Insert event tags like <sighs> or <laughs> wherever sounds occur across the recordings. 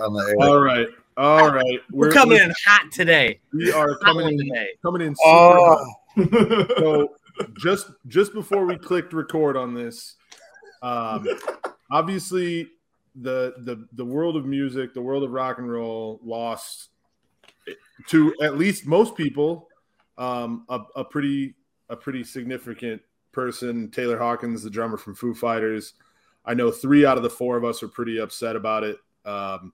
on the air. All right, all right. We're, coming in hot today. We are coming in today. coming in super Oh. hot. <laughs> So just just before we clicked record on this, um, obviously the the the world of music, the world of rock and roll, lost to at least most people um, a, a pretty a pretty significant person. Taylor Hawkins, the drummer from Foo Fighters. I know three out of the four of us are pretty upset about it. Um,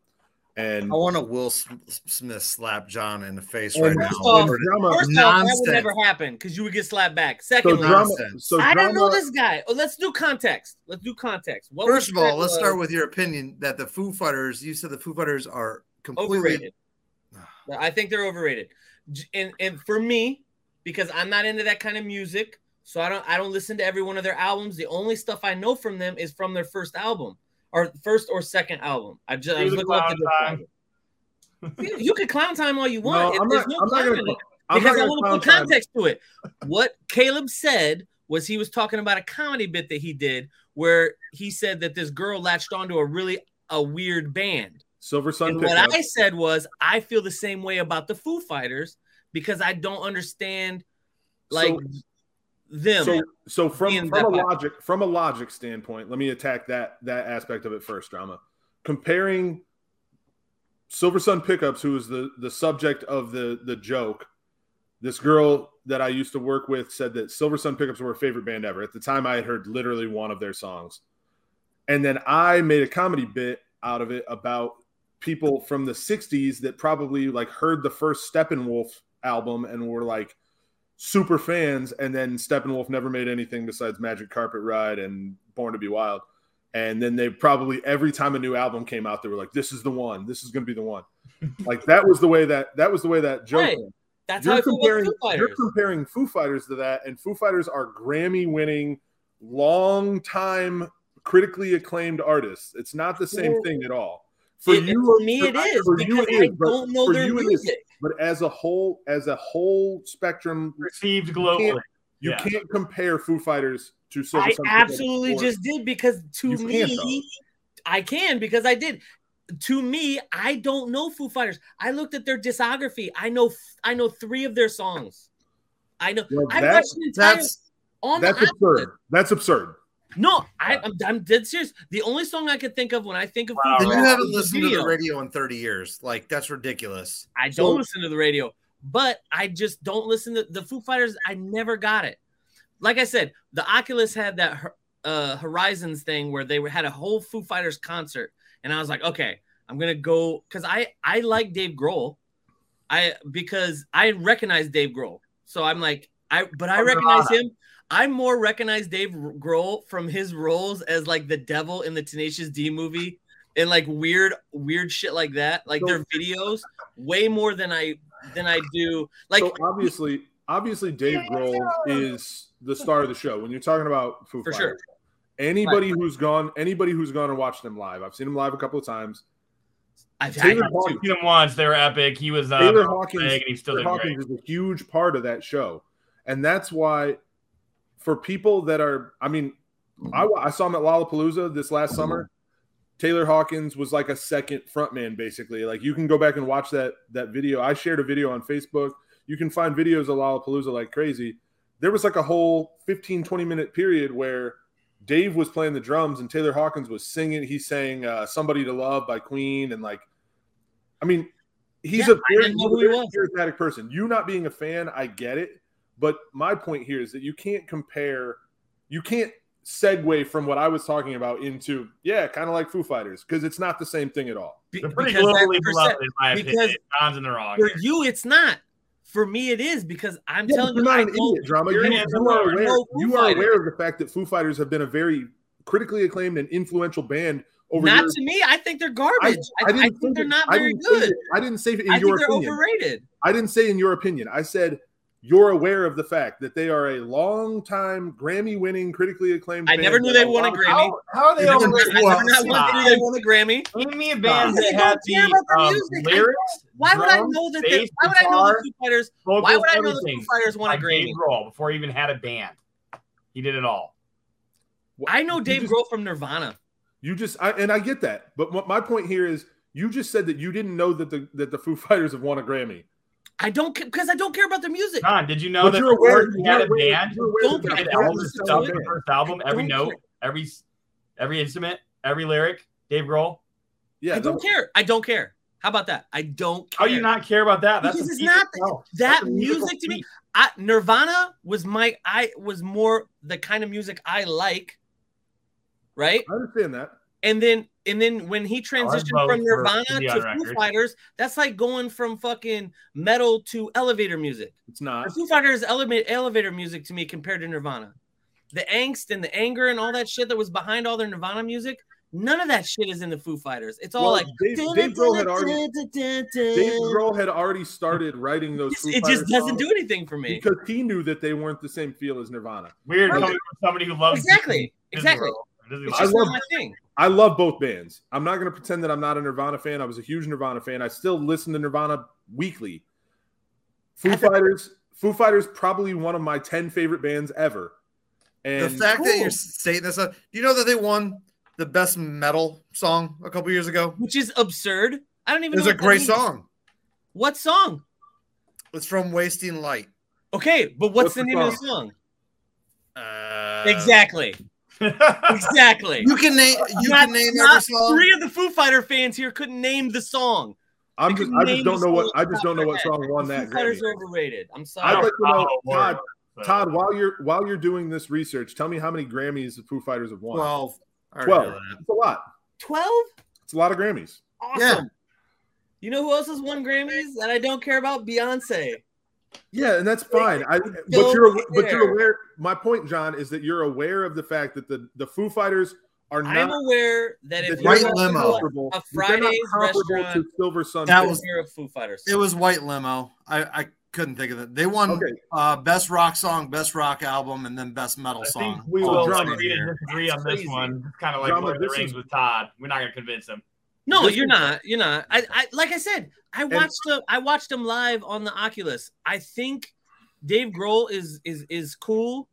and I want to Will Smith slap John in the face right now. off- drama, First off, that would never happen because you would get slapped back. so drama, nonsense. so I drama, don't know this guy. Oh, let's do context. Let's do context. What First of all, let's was start with your opinion that the Foo Fighters. You said the Foo Fighters are completely overrated. <sighs> I think they're overrated. And and for me, because I'm not into that kind of music, so I don't I don't listen to every one of their albums. The only stuff I know from them is from their first album or first or second album. I just I was looking up the time. you, you can clown time all you want. It- I'm There's not, no I'm not clown gonna. I'm because I want to put time. context to it. What Caleb said was he was talking about a comedy bit that he did where he said that this girl latched onto a really a weird band. Silver Sun And what pickup. I said was I feel the same way about the Foo Fighters because I don't understand like So- them. So, so from from a logic from a logic standpoint, let me attack that that aspect of it first. Drama comparing Silver Sun Pickups, who is the the subject of the the joke. This girl that I used to work with said that Silver Sun Pickups were her favorite band ever. At the time, I had heard literally one of their songs, and then I made a comedy bit out of it about people from the '60s that probably like heard the first Steppenwolf album and were like super fans, and then Steppenwolf never made anything besides Magic Carpet Ride and Born to Be Wild. And then they probably every time a new album came out, they were like, "This is the one. This is going to be the one." <laughs> like that was the way that that was the way that joke. Right. That's how You're I feel about comparing Foo you're Fighters. comparing Foo Fighters to that, and Foo Fighters are Grammy winning, long time critically acclaimed artists. It's not the same thing at all. For It- you, for me, it for- is you because it I is, don't know their it is. music. But as a whole, as a whole spectrum, Received globally. you Yeah. can't compare Foo Fighters to Silver I Sun absolutely or- just did because to You me, I can because I did. To me, I don't know Foo Fighters. I looked at their discography. I know I know three of their songs. I know. Well, I watched an entire That's on That's the absurd. That's absurd. No, I, I'm, I'm dead serious. The only song I could think of when I think of Wow, Foo then you haven't is the listened to the radio in 30 years. Like that's ridiculous. I don't So- listen to the radio, but I just don't listen to the Foo Fighters. I never got it. Like I said, the Oculus had that uh, Horizons thing where they had a whole Foo Fighters concert, and I was like, okay, I'm gonna go because I I like Dave Grohl, I because I recognize Dave Grohl, so I'm like I but I recognize him. I more recognize Dave Grohl from his roles as like the devil in the Tenacious D movie and like weird weird shit like that, like their videos, way more than I than I do. Like so obviously, obviously, Dave Grohl is the star of the show. When you're talking about Foo For Fighters, sure. anybody who's gone, anybody who's gone and watched them live, I've seen them live a couple of times. I've I, Hawkins, Seen him once. They were epic. He was uh, Taylor big, Hawkins, and he still Taylor did great. Hawkins is a huge part of that show, and that's why for people that are, I mean, I, I saw him at Lollapalooza this last summer. Taylor Hawkins was like a second frontman, basically. Like you can go back and watch that that video. I shared a video on Facebook. You can find videos of Lollapalooza like crazy. There was like a whole 15, 20 minute period where Dave was playing the drums and Taylor Hawkins was singing. He's saying uh, "Somebody to Love" by Queen, and like, I mean, he's Yeah, a I very, didn't know he's a very charismatic person. You not being a fan, I get it, but my point here is that you can't compare. You can't segue from what I was talking about into yeah, kind of like Foo Fighters because it's not the same thing at all. be- They're pretty because globally beloved, in my because- opinion. John's in the wrong. For you, it's not. For me, it is because I'm Yeah, telling you're you, not I an idiot, drama. You, you're an you idiot. are I aware. You are aware of the fact that Foo Fighters have been a very critically acclaimed and influential band over Not years. to me. I think they're garbage. I, I, didn't think they're that- not very didn't good. I didn't say in I your think they're opinion. overrated. I didn't say in your opinion. I said you're aware of the fact that they are a long-time Grammy-winning, critically acclaimed. I band never knew they won a Grammy. How, how are they You're I never- overrated? never not Stop. once knew they won a Grammy. Name me a band Because that had don't care about the the um, music. Lyrics. Why would I know that? They, why would I know the Foo Fighters? vocals, Why would I know the Foo Fighters won a by Dave Grammy? Grohl before he even had a band. He did it all. I know Dave just- Grohl from Nirvana. You just I, and I get that, but what my point here is you just said that you didn't know that the that the Foo Fighters have won a Grammy. I don't because I don't care about their music. John, did you know But that you're aware, before he had you're a aware, band, you're aware Don't that care. they're the a album, first the album first band. first album, every Don't note, care. every every instrument, every lyric, Dave Grohl. Yeah, I don't the- care. I don't care. How about that? I don't care. How do you not care about that? That's Because a it's piece not itself. that That's a musical music to me. piece. I, Nirvana was my I was more the kind of music I like, right? I understand that. And then and then when he transitioned from Nirvana to be to on Foo. Fighters, that's like going from fucking metal to elevator music. It's not. The Foo Fighters elevator elevator music to me compared to Nirvana. The angst and the anger and all that shit that was behind all their Nirvana music, none of that shit is in the Foo Fighters. It's all Well, like Dave, Dave Grohl had already Dave Grohl had already started writing those. Foo it just doesn't songs do anything for me. because he knew that they weren't the same feel as Nirvana. Weird Right. coming from somebody who loves Exactly. Exactly. World. Disney It's I love- not my thing. I love both bands. I'm not going to pretend that I'm not a Nirvana fan. I was a huge Nirvana fan. I still listen to Nirvana weekly. Foo I think- Fighters, Foo Fighters, probably one of my ten favorite bands ever. And the fact that you're stating this, up, do you know that they won the best metal song a couple years ago? Which is absurd. I don't even It's a great means. song. What song? It's from Wasting Light. Okay, but what's, What's the the name of the song? Uh, exactly. Exactly. You can name. You Not- can name every song. Three of the Foo Fighter fans here couldn't name the song. I'm just, I just don't know what song I just don't know what song won that The Foo Fighters are overrated. I'm sorry. I'd sorry. like to know, Oh, Todd. Todd, while you're while you're doing this research, tell me how many Grammys the Foo Fighters have won. Twelve. Twelve. know. It's a lot. Twelve. It's a lot of Grammys. Awesome. Yeah. You know who else has won Grammys that I don't care about? Beyonce. Yeah, and that's fine. I, but you're but you're aware. My point, John, is that you're aware of the fact that the the Foo Fighters are I'm not aware that if that you're White they're Limo. comparable- A that Fridays comparable restaurant- to Silver Sun. That Pit. was- you're a Foo Fighters. It was White Limo. I, I couldn't think of it. They won Okay. uh, best rock song, best rock album, and then best metal I song. think we will agree to here. disagree on this one. It's kind of like Drama, Lord of the Rings is- with Todd. We're not going to convince him. No, This you're is- not. You're not. I, I like I said, I watched the I watched him live on the Oculus. I think Dave Grohl is is is cool.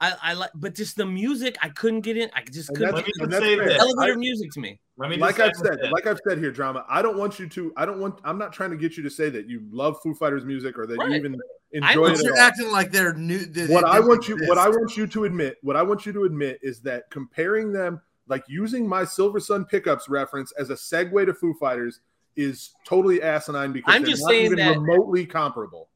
I, I like, but just the music, I couldn't get in. I just couldn't. Let me just say this. Elevator I- music to me. Let me like I've said, this. like I've said here, drama. I don't want you to. I don't want. I'm not trying to get you to say that you love Foo Fighters music or that Right. you even enjoy want it. But you're all. acting like they're new. they- what they I don't want you what I want you to admit, what I want you to admit is that comparing them, like using my Silver Sun pickups reference as a segue to Foo Fighters, is totally asinine because I'm they're just not saying even that- remotely comparable.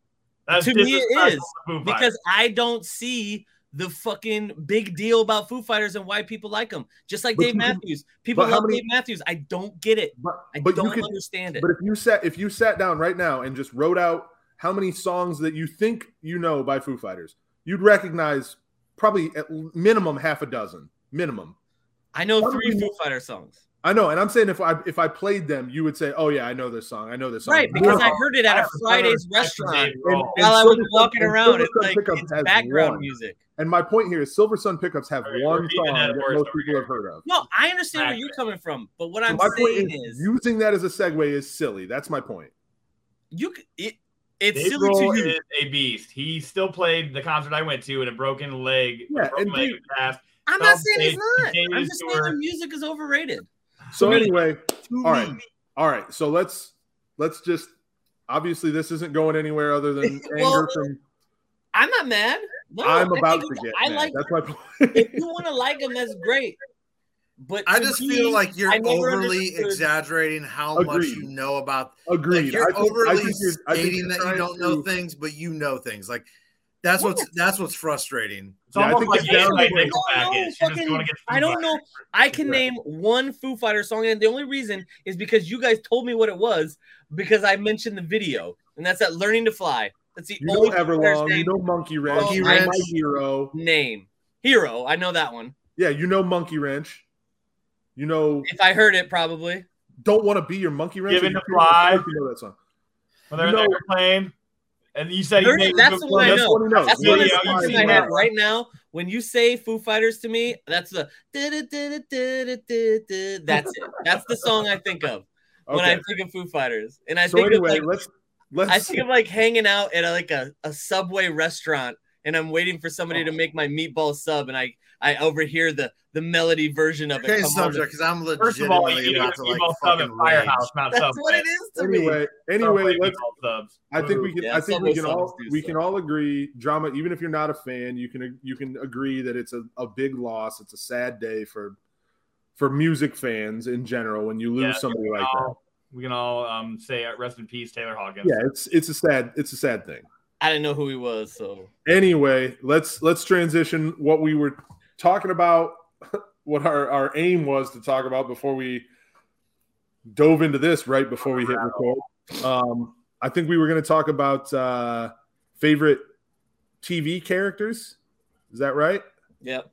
That's to me, it disrespectful is, to Foo Fighters. because I don't see the fucking big deal about Foo Fighters and why people like them. Just like But Dave Matthews, people love many- Dave Matthews. I don't get it. But I but don't you could understand it. but if you sat if you sat down right now and just wrote out how many songs that you think you know by Foo Fighters, you'd recognize probably at minimum half a dozen. Minimum. I know Probably three Foo Fighter songs. I know, and I'm saying if I if I played them, you would say, "Oh yeah, I know this song. I know this song." Right, because No. I heard it at a have a ton of Fridays restaurant Dave Grohl. And- while I was Sun- walking around. It's Sun like it's background one. music. And my point here is Silver Sun Pickups have Okay, one song that that most people here. have heard of. No, I understand where you're coming from, but what So I'm my point saying is, is, using that as a segue is silly. That's my point. you it, it's Dave silly Grohl to you. is a beast. He still played the concert I went to in a broken leg. Yeah, broken and leg Dave- cast. I'm not saying he's not. I'm just saying the music is overrated. So anyway, To all me. right, all right. So let's let's just obviously this isn't going anywhere other than <laughs> Well, anger from. I'm not mad. No, I'm I about to get I mad. like. That's my point. <laughs> If you want to like them, that's great. But I just me, feel like you're overly understood- exaggerating how much you know about. Agreed. Like you're I think, I overly think you're, I think stating you're that you don't know things, but you know things. Like that's what's that's what's frustrating. Yeah, I like it's Ace down Night to- Nickelback I don't know, is. You're just fucking- I don't know. I can Right. name one Foo Fighter song, and the only reason is because you guys told me what it was because I mentioned the video, and that's that "Learning to Fly." That's the You know only Foo Fighters Everlong. You know Monkey Wrench. Monkey you Wrench. My Hero. name. Hero, I know that one. Yeah, you know Monkey Wrench. You know, If I heard it, probably. don't want to be your Monkey Wrench. Given to know- Fly. You know that song. When they're You in the know- airplane, and you said you Heard made it, that's the one I know. what he knows. That's Yeah, what yeah, it's yeah, in my head right now. When you say Foo Fighters to me, that's the that's it. That's the song I think of when I think of Foo Fighters, and I So think anyway, of like let's let's. I think of like hanging out at a, like a, a Subway restaurant, and I'm waiting for somebody to make my meatball sub, and I I overhear the the melody version of it. Okay, subject because I'm First of all, you about to like sub fucking Firehouse, not That's Subway. what it is to me. Anyway, anyway, let's. subs. I think we can. Yeah, I think we can all we suck. can all agree. Drama, even if you're not a fan, you can you can agree that it's a, a big loss. It's a sad day for for music fans in general when you lose Yeah, somebody like can that. we can all um, say uh, rest in peace, Taylor Hawkins. Yeah, it's it's a sad it's a sad thing. I didn't know who he was, so Anyway, let's let's transition what we were talking about, <laughs> what our, our aim was to talk about before we dove into this right before we hit record. Um, I think we were going to talk about uh, favorite TV characters. Is that right? yep.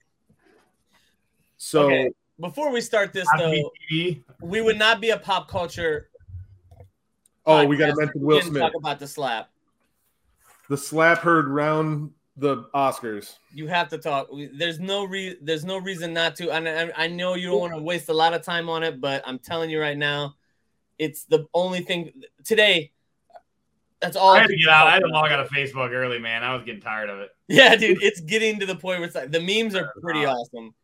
So Okay. Before we start this Has to be though, TV. we would not be a pop culture. oh, we got to mention Will Smith. Talk about the slap. The slap heard round the Oscars. You have to talk. There's no re- There's no reason not to. And I, I know you don't want to waste a lot of time on it, but I'm telling you right now, it's the only thing today. That's all. I had to get out. I had to log out of Facebook early, man. I was getting tired of it. <laughs> Yeah, dude, it's getting to the point where it's like the memes are pretty uh, awesome.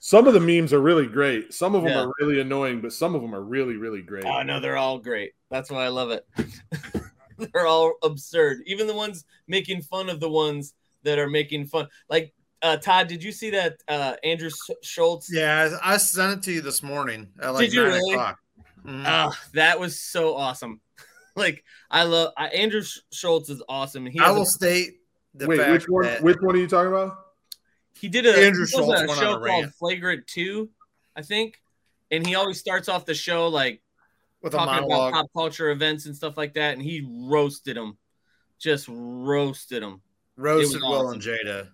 Some of the memes are really great. Some of them Yeah. are really annoying, but some of them are really, really great. Oh no, they're all great. That's why I love it. <laughs> they're all absurd. Even the ones making fun of the ones that are making fun. Like uh, Todd, did you see that uh, Andrew Schultz? Yeah, I I sent it to you this morning at like Did you nine really? o'clock. Mhm. Oh, that was so awesome. <laughs> like I love I, Andrew Schultz is awesome. He I has a- will state the Wait, fact which one? that Which one are you talking about? he did a, Andrew he Schultz a went on show a called rant. Flagrant Two, I think, and he always starts off the show like with a talking about pop culture events and stuff like that, and he roasted him, just roasted him. Roasted was Will awesome. and Jada.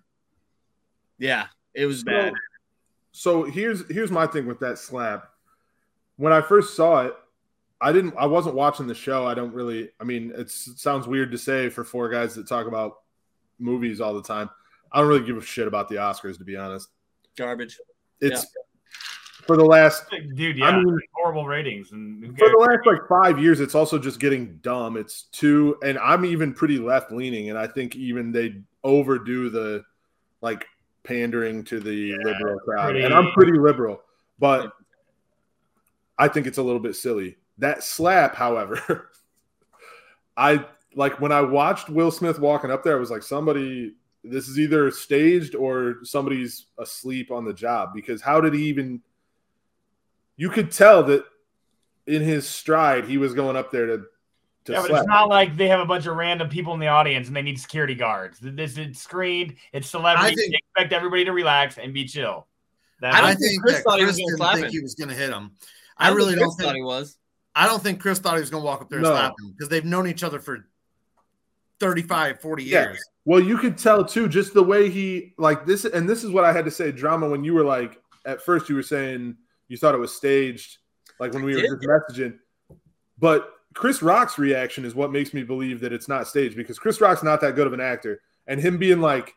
Yeah, it was So- bad. So here's here's my thing with that slap. When I first saw it, I didn't I wasn't watching the show. I don't really I mean it's, it sounds weird to say for four guys that talk about movies all the time. I don't really give a shit about the Oscars to be honest. Garbage. It's for the last Dude, yeah, I mean- horrible ratings. And for the last like five years, it's also just getting dumb. It's too, and I'm even pretty left leaning, and I think even they overdo the like pandering to the liberal crowd, pretty- and I'm pretty liberal, but I think it's a little bit silly. That slap, however, <laughs> I like when I watched Will Smith walking up there, I was like, somebody. This is either staged or somebody's asleep on the job because how did he even? You could tell that in his stride, he was going up there to to Yeah, but slap. it's not like they have a bunch of random people in the audience and they need security guards. This is screened. It's celebrity. I think- they expect everybody to relax and be chill. That- I don't think think Chris that thought he was gonna didn't think he was going to hit him. I, I really think don't Chris thought think. he was. I don't think Chris thought he was going to walk up there and slap him because they've known each other for 35, 40 Yeah. years. Well, you could tell too, just the way he like this, and this is what I had to say, drama. When you were like, at first, you were saying you thought it was staged, like when we were just messaging. But Chris Rock's reaction is what makes me believe that it's not staged because Chris Rock's not that good of an actor, and him being like,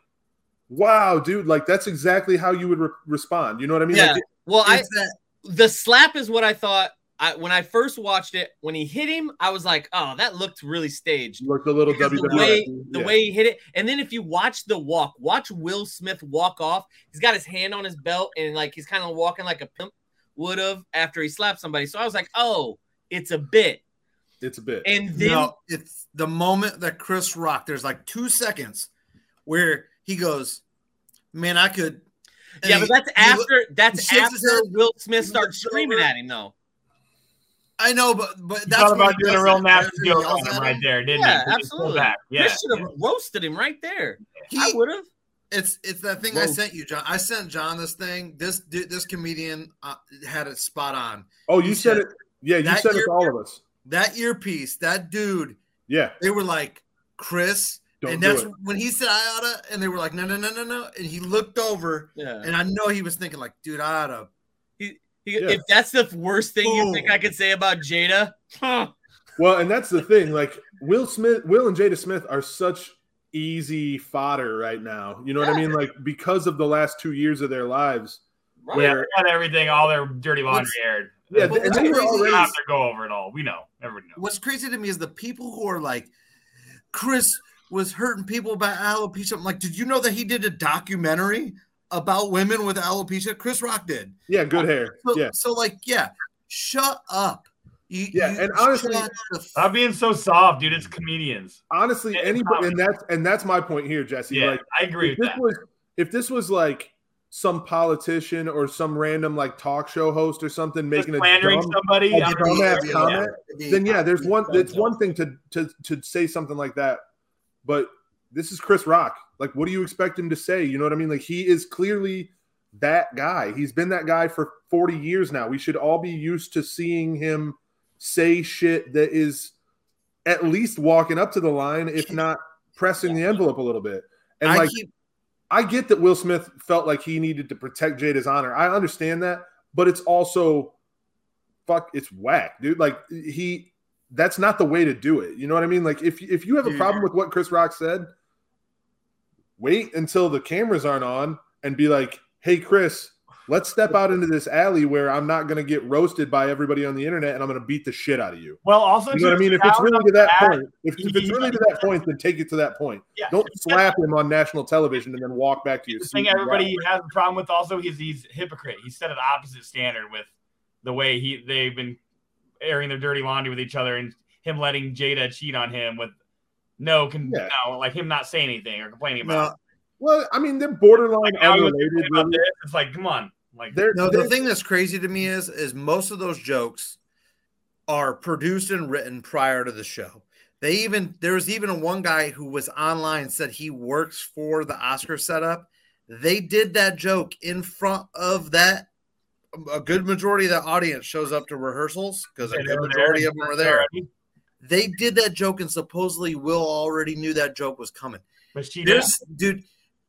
"Wow, dude, like that's exactly how you would re- respond." You know what I mean? Yeah. Like, Well, I that the slap is what I thought. I when I first watched it, when he hit him, I was like, "Oh, that looked really staged." looked a little WWE. the way the yeah. way he hit it, and then if you watch the walk, watch Will Smith walk off. He's got his hand on his belt, and like he's kind of walking like a pimp would have after he slapped somebody. So I was like, "Oh, it's a bit." it's a bit. And then no, it's the moment that Chris Rock. There's like two seconds where he goes, "Man, I could." and yeah, he- but that's he after that's shakes after head, Will Smith starts screaming at him, though. I know, but but You that's thought about doing a real it, nasty right? He joke on him right there, didn't Yeah, he? He just absolutely. back. Yeah, Chris should have roasted him right there. I would have. It's it's that thing I sent you, John. I sent John this thing. This dude, this comedian uh, had it spot on. oh, you said said- it. Yeah, you that said it to all of us. That earpiece, that dude. Yeah, They were like Chris, don't and that's when he said I oughta, and they were like no no no no no, and he looked over, Yeah. and I know he was thinking like, dude, I oughta. He- Yeah. If that's the worst thing you think I could say about Jada, huh. Well, and that's the thing. Like Will Smith, Will and Jada Smith are such easy fodder right now. You know what I mean? Like because of the last two years of their lives. Right. Yeah, Where- they got everything, all their dirty laundry aired. Yeah, But and what's they were already. not to go over it all. We know. Everybody knows. What's crazy to me is the people who are like, Chris was hurting people about alopecia. I'm like, did you know that he did a documentary about women with alopecia. Chris Rock did. Yeah, good uh, hair. So, Yeah, so like, yeah, shut up. You, Yeah, you and honestly- I'm being so soft, dude. It's comedians. honestly, Yeah, anybody, and that's and that's my point here, Jesse. Yeah, Like, I agree if with this that. was if this was like some politician or some random like talk show host or something Just making a slandering dumb, somebody. a I don't know. dumbass yeah, comment, yeah. then yeah, there's one. It's one thing to to to say something like that, but this is Chris Rock. Like, what do you expect him to say? You know what I mean? Like, he is clearly that guy. He's been that guy for 40 years now. We should all be used to seeing him say shit that is at least walking up to the line, if not pressing the envelope a little bit. And I like, keep I get that Will Smith felt like he needed to protect Jada's honor. I understand that, but it's also fuck, it's whack, dude. Like he that's not the way to do it. You know what I mean? Like if if you have a Dude. problem with what Chris Rock said, wait until the cameras aren't on and be like, "Hey Chris, let's step out into this alley where I'm not going to get roasted by everybody on the internet and I'm going to beat the shit out of you." Well, also, You know what I mean? If it's really to that point, if, if it's really to that point, then take it to that point. Yeah. Don't slap him on national television and then walk back to your the thing everybody has a problem with also is he's hypocrite. He set an opposite standard with the way he they've been airing their dirty laundry with each other and him letting Jada cheat on him with no, con- Yeah. no, like him not saying anything or complaining about. no, Well, I mean, they're borderline. Like, now he was unrelated. really. It's like, come on, like They're, no. The thing that's crazy to me is is most of those jokes are produced and written prior to the show. They even there was even a one guy who was online said he works for the Oscar setup. They did that joke in front of that. Um, a good majority of the audience shows up to rehearsals because a good majority there, of them are there. They did that joke, and supposedly Will already knew that joke was coming. But she did. There's, dude,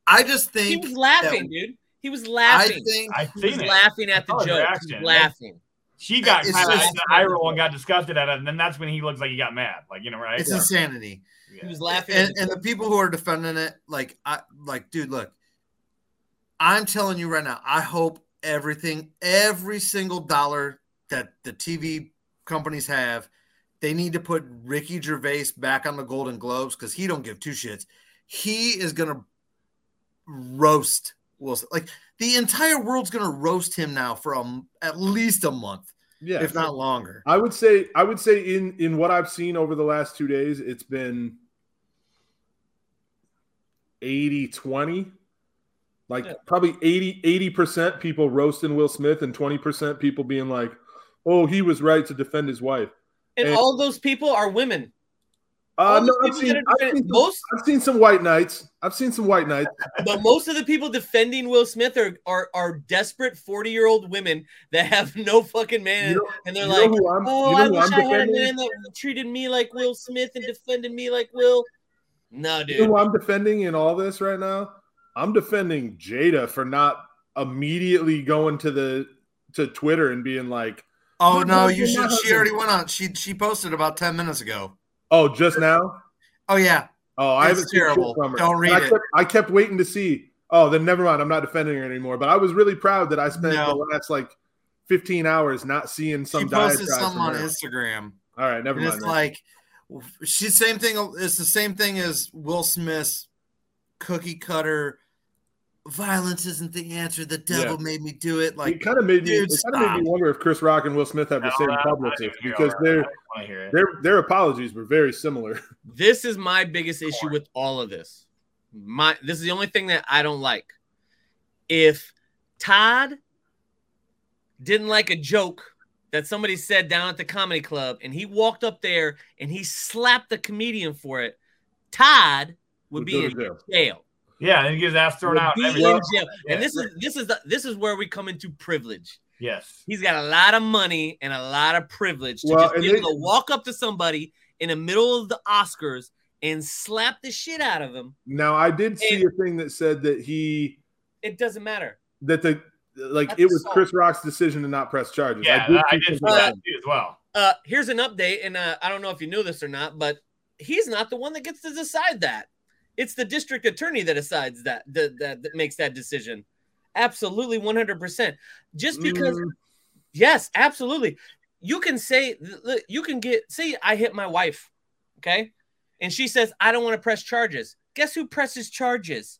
I just think He think was laughing, dude. He was laughing. I think I've he was it. laughing at the joke. He was laughing. She got It's kind of just- eye roll and got disgusted at it, and then that's when he looks like he got mad. Like you know, right? it's insanity. He was laughing. And, at the and the people who are defending it, like, I like, dude, look, I'm telling you right now, I hope everything, every single dollar that the TV companies have, they need to put Ricky Gervais back on the Golden Globes because he don't give two shits. He is gonna roast Wilson. Like the entire world's gonna roast him now for a m at least a month, yeah. if not longer. I would say I would say in in what I've seen over the last two days, it's been 80 20. Like Yeah. probably 80 80% people roasting Will Smith and 20% people being like, "Oh, he was right to defend his wife." and and- all those people are women. Uh, no, I've seen, that I've, seen some, most, I've seen some white knights. I've seen some white knights. <laughs> but most of the people defending Will Smith are are, are desperate forty year old women that have <laughs> no fucking man, You know, and they're like, I'm, "Oh, you know I wish I'm I had a defending? man that treated me like Will Smith and defended me like Will." No, You know dude. who I'm defending in all this right now? I'm defending Jada for not immediately going to the to Twitter and being like, Oh No, no, no, you should. She already went on. She she posted about ten minutes ago. "Oh, just now." Oh yeah, Oh, I haven't terrible. from her. Don't read I it. Kept, I kept waiting to see. Oh, then never mind. I'm not defending her anymore. But I was really proud that I spent No. the last like 15 hours not seeing some she posted diatribe something from on her. Instagram, All right, never and mind. it's then. like she's same thing. It's the same thing as Will Smith's cookie cutter. Violence isn't the answer. The devil made me do it. Like it kind of made me. dude, It kind of made me wonder if Chris Rock and Will Smith have the No, same I- I publicist didn't because they're. all that. I want to hear it. their their apologies were very similar. <laughs> This is my biggest issue with all of this. My this is the only thing that I don't like. If Todd didn't like a joke that somebody said down at the comedy club and he walked up there and he slapped the comedian for it, Todd would Would be in jail. jail. Yeah, and he gets ass thrown Would out. be and in everything. jail. Yeah. And this is this is the this is where we come into privilege. Yes. He's got a lot of money and a lot of privilege to Well, just be able they- to walk up to somebody in the middle of the Oscars and slap the shit out of him. Now I did see a thing that said that he It doesn't matter. that the like That's it was assault. Chris Rock's decision to not press charges. Yeah, did I did see something Uh, that too as well. Uh, here's an update, and uh, I don't know if you knew this or not, but he's not the one that gets to decide that. It's the district attorney that decides that that, that, that makes that decision. Absolutely, 100%. Just because Mm, Yes, absolutely. You can say look, you can get say I hit my wife, okay? And she says I don't want to press charges. Guess who presses charges?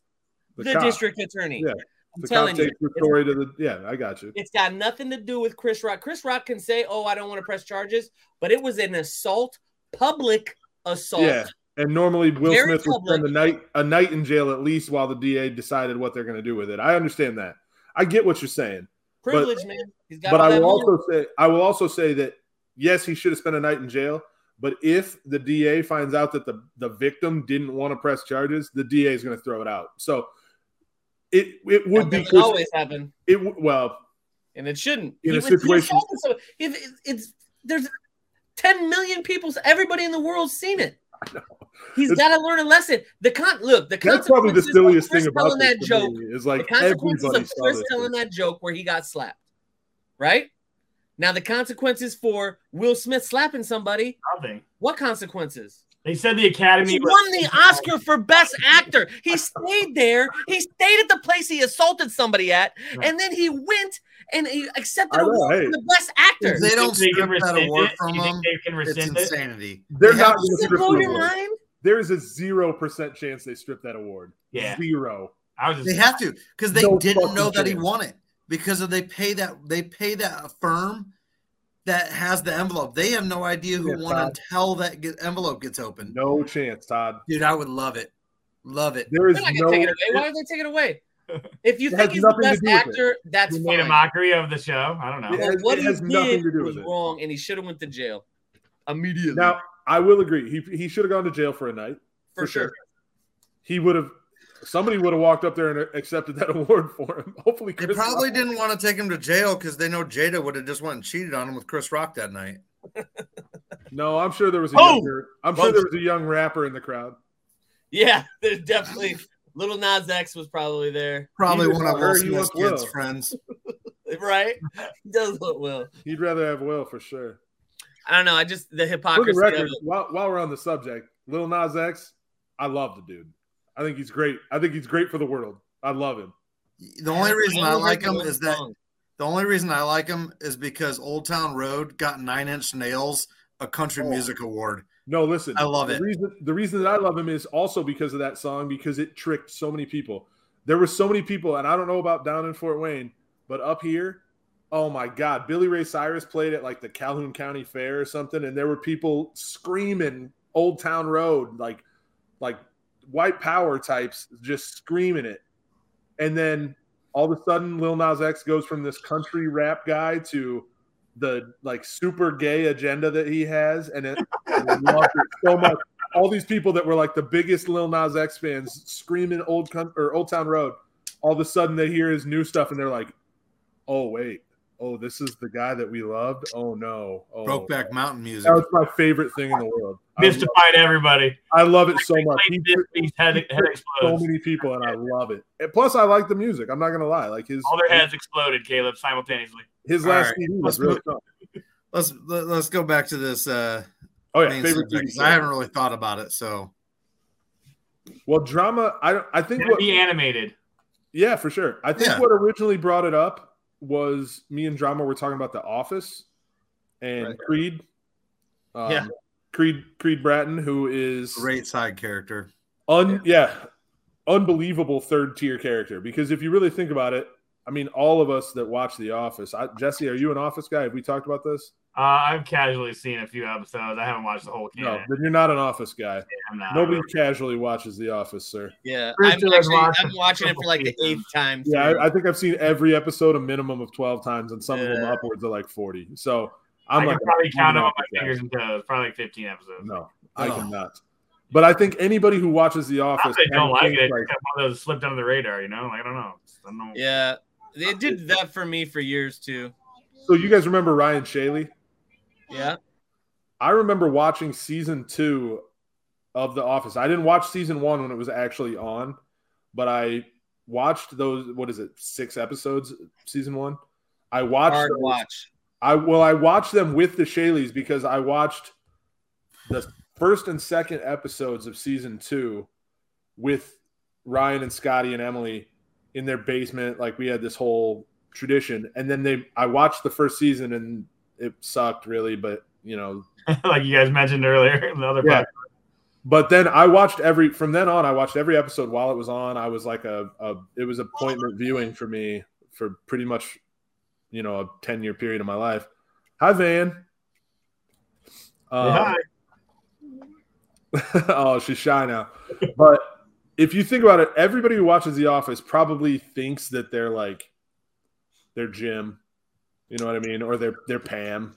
The, cop. district attorney. Yeah. I'm The telling you, the story to the yeah. I got you. It's got nothing to do with Chris Rock. Chris Rock can say, "Oh, I don't want to press charges," but it was an assault, public assault. Yeah. And normally Will Very Smith would public. spend a night a night in jail at least while the DA decided what they're going to do with it. I understand that. I get what you're saying. Privilege, man. He's got but I will money. also say I will also say that yes, he should have spent a night in jail. But if the DA finds out that the, the victim didn't want to press charges, the DA is going to throw it out. So it it would That be always happen, it well and it shouldn't. In He a was- situation-. If it- it's there's 10 million people, everybody in the world's seen it. <laughs> He's It's- got to learn a lesson. The con look, the that's probably the silliest Chris thing about telling that joke. me is like the consequences of Chris this. telling that joke where he got slapped, right? Now the consequences for Will Smith slapping somebody. Nothing. What consequences? They said the Academy He won the <laughs> Oscar for Best Actor. He stayed there. He stayed at the place he assaulted somebody at, and then he went and he accepted I award hey. for the Best Actor. If they don't They strip that award it? from them, they can it's rescind it? insanity. They're They not going to strip blow the your award. mind? There is a zero percent chance they strip that award. Yeah. Zero. I was just They have to because they No didn't know that he won it because of they pay that they pay that firm that has the envelope. They have no idea who Yeah, won Todd. until that get, envelope gets opened. No chance, Todd. Dude, I would love it. Love it. There is They're not gonna no. take it away. Why would they take it away? If you It think he's the best do with it. actor, that's he made a mockery of the show. I don't know. It But has- what he did was wrong, and he should have went to jail immediately. Now, I will agree. He he should have gone to jail for a night. for, for sure. sure. He would have. Somebody would have walked up there and accepted that <laughs> award for him. Hopefully, They probably Rock- didn't want to take him to jail because they know Jada would have just went and cheated on him with Chris Rock that night. <laughs> No, I'm sure there was a Oh! younger, I'm sure there was a young rapper in the crowd. Yeah, <laughs> there's definitely Lil Nas X was probably there, Probably He one of her, Will Smith's wants Will. kids' friends. <laughs> <laughs> right? He does look well. He'd rather have Will for sure. I don't know. I just the For hypocrisy the of record, it. while, while we're on the subject, Lil Nas X, I love the dude. I think he's great. I think he's great for the world. I love him. The only reason I only like him is that song. the only reason I like him is because Old Town Road got Nine Inch Nails a country Oh. music award. No, listen. I love the it. Reason, the reason that I love him is also because of that song, because it tricked so many people. There were so many people, and I don't know about down in Fort Wayne, but up here, oh my God, Billy Ray Cyrus played at like the Calhoun County Fair or something, and there were people screaming Old Town Road, like like white power types just screaming it. And then all of a sudden, Lil Nas X goes from this country rap guy to the like super gay agenda that he has, and it, and it so much. All these people that were like the biggest Lil Nas X fans screaming "Old Coun- or Old Town Road," all of a sudden they hear his new stuff and they're like, "Oh wait, oh this is the guy that we loved. Oh no, oh Brokeback Mountain music. That was my favorite thing in the world. I love, Mystified everybody. I love it so much. He These tricked these head, head so many people, and I love it. And plus, I like the music. I'm not gonna lie. Like his All their heads exploded, Caleb, simultaneously. His last right, CD let's was really move- fun. Let's let, let's go back to this uh, Oh yeah, favorite subject, TV 'cause I haven't really thought about it. So Well, drama. I don't. I think Gonna what. be animated. Yeah, for sure. I think Yeah. what originally brought it up was me and drama were talking about The Office and Right. Creed. Um, Yeah. Creed Creed Bratton, who is great side character. un yeah, unbelievable third tier character. Because if you really think about it, I mean, all of us that watch The Office. I, Jesse, are you an Office guy? Have we talked about this? Uh, I've casually seen a few episodes. I haven't watched the whole No, then you're not an Office guy. I'm not. Nobody casually watches The Office, sir. Yeah, I'm sure I've actually watched I'm watching it for like the <laughs> eighth time. Yeah. I, I think I've seen every episode a minimum of 12 times, and some of them upwards of like 40. So i I'm can like, probably I'm count them on my fingers and toes. Probably like 15 episodes. No, I Oh. cannot. But I think anybody who watches The Office that I don't kinda like thinks, it. It's kind of one of those slipped under the radar, you know? Like, I don't know. I don't know. yeah, they did that for me for years too. so you guys remember Ryan Shaley? Yeah, I remember watching season two of The Office. I didn't watch season one when it was actually on, but I watched those. What is it? Six episodes, season one. I watched. hard those- watch. I well, I watched them with the Shaleys because I watched the first and second episodes of season two with Ryan and Scotty and Emily in their basement. Like we had this whole tradition, and then they I watched the first season and it sucked really, but you know, <laughs> like you guys mentioned earlier in <laughs> the other Yeah. podcast. but then I watched every from then on. I watched every episode while it was on. I was like a, a it was appointment viewing for me for pretty much, you know, a ten year period of my life. Hi, Van. Um, Hi. <laughs> oh, she's shy now. But if you think about it, everybody who watches The Office probably thinks that they're like they're Jim. You know what I mean? Or they're they're Pam.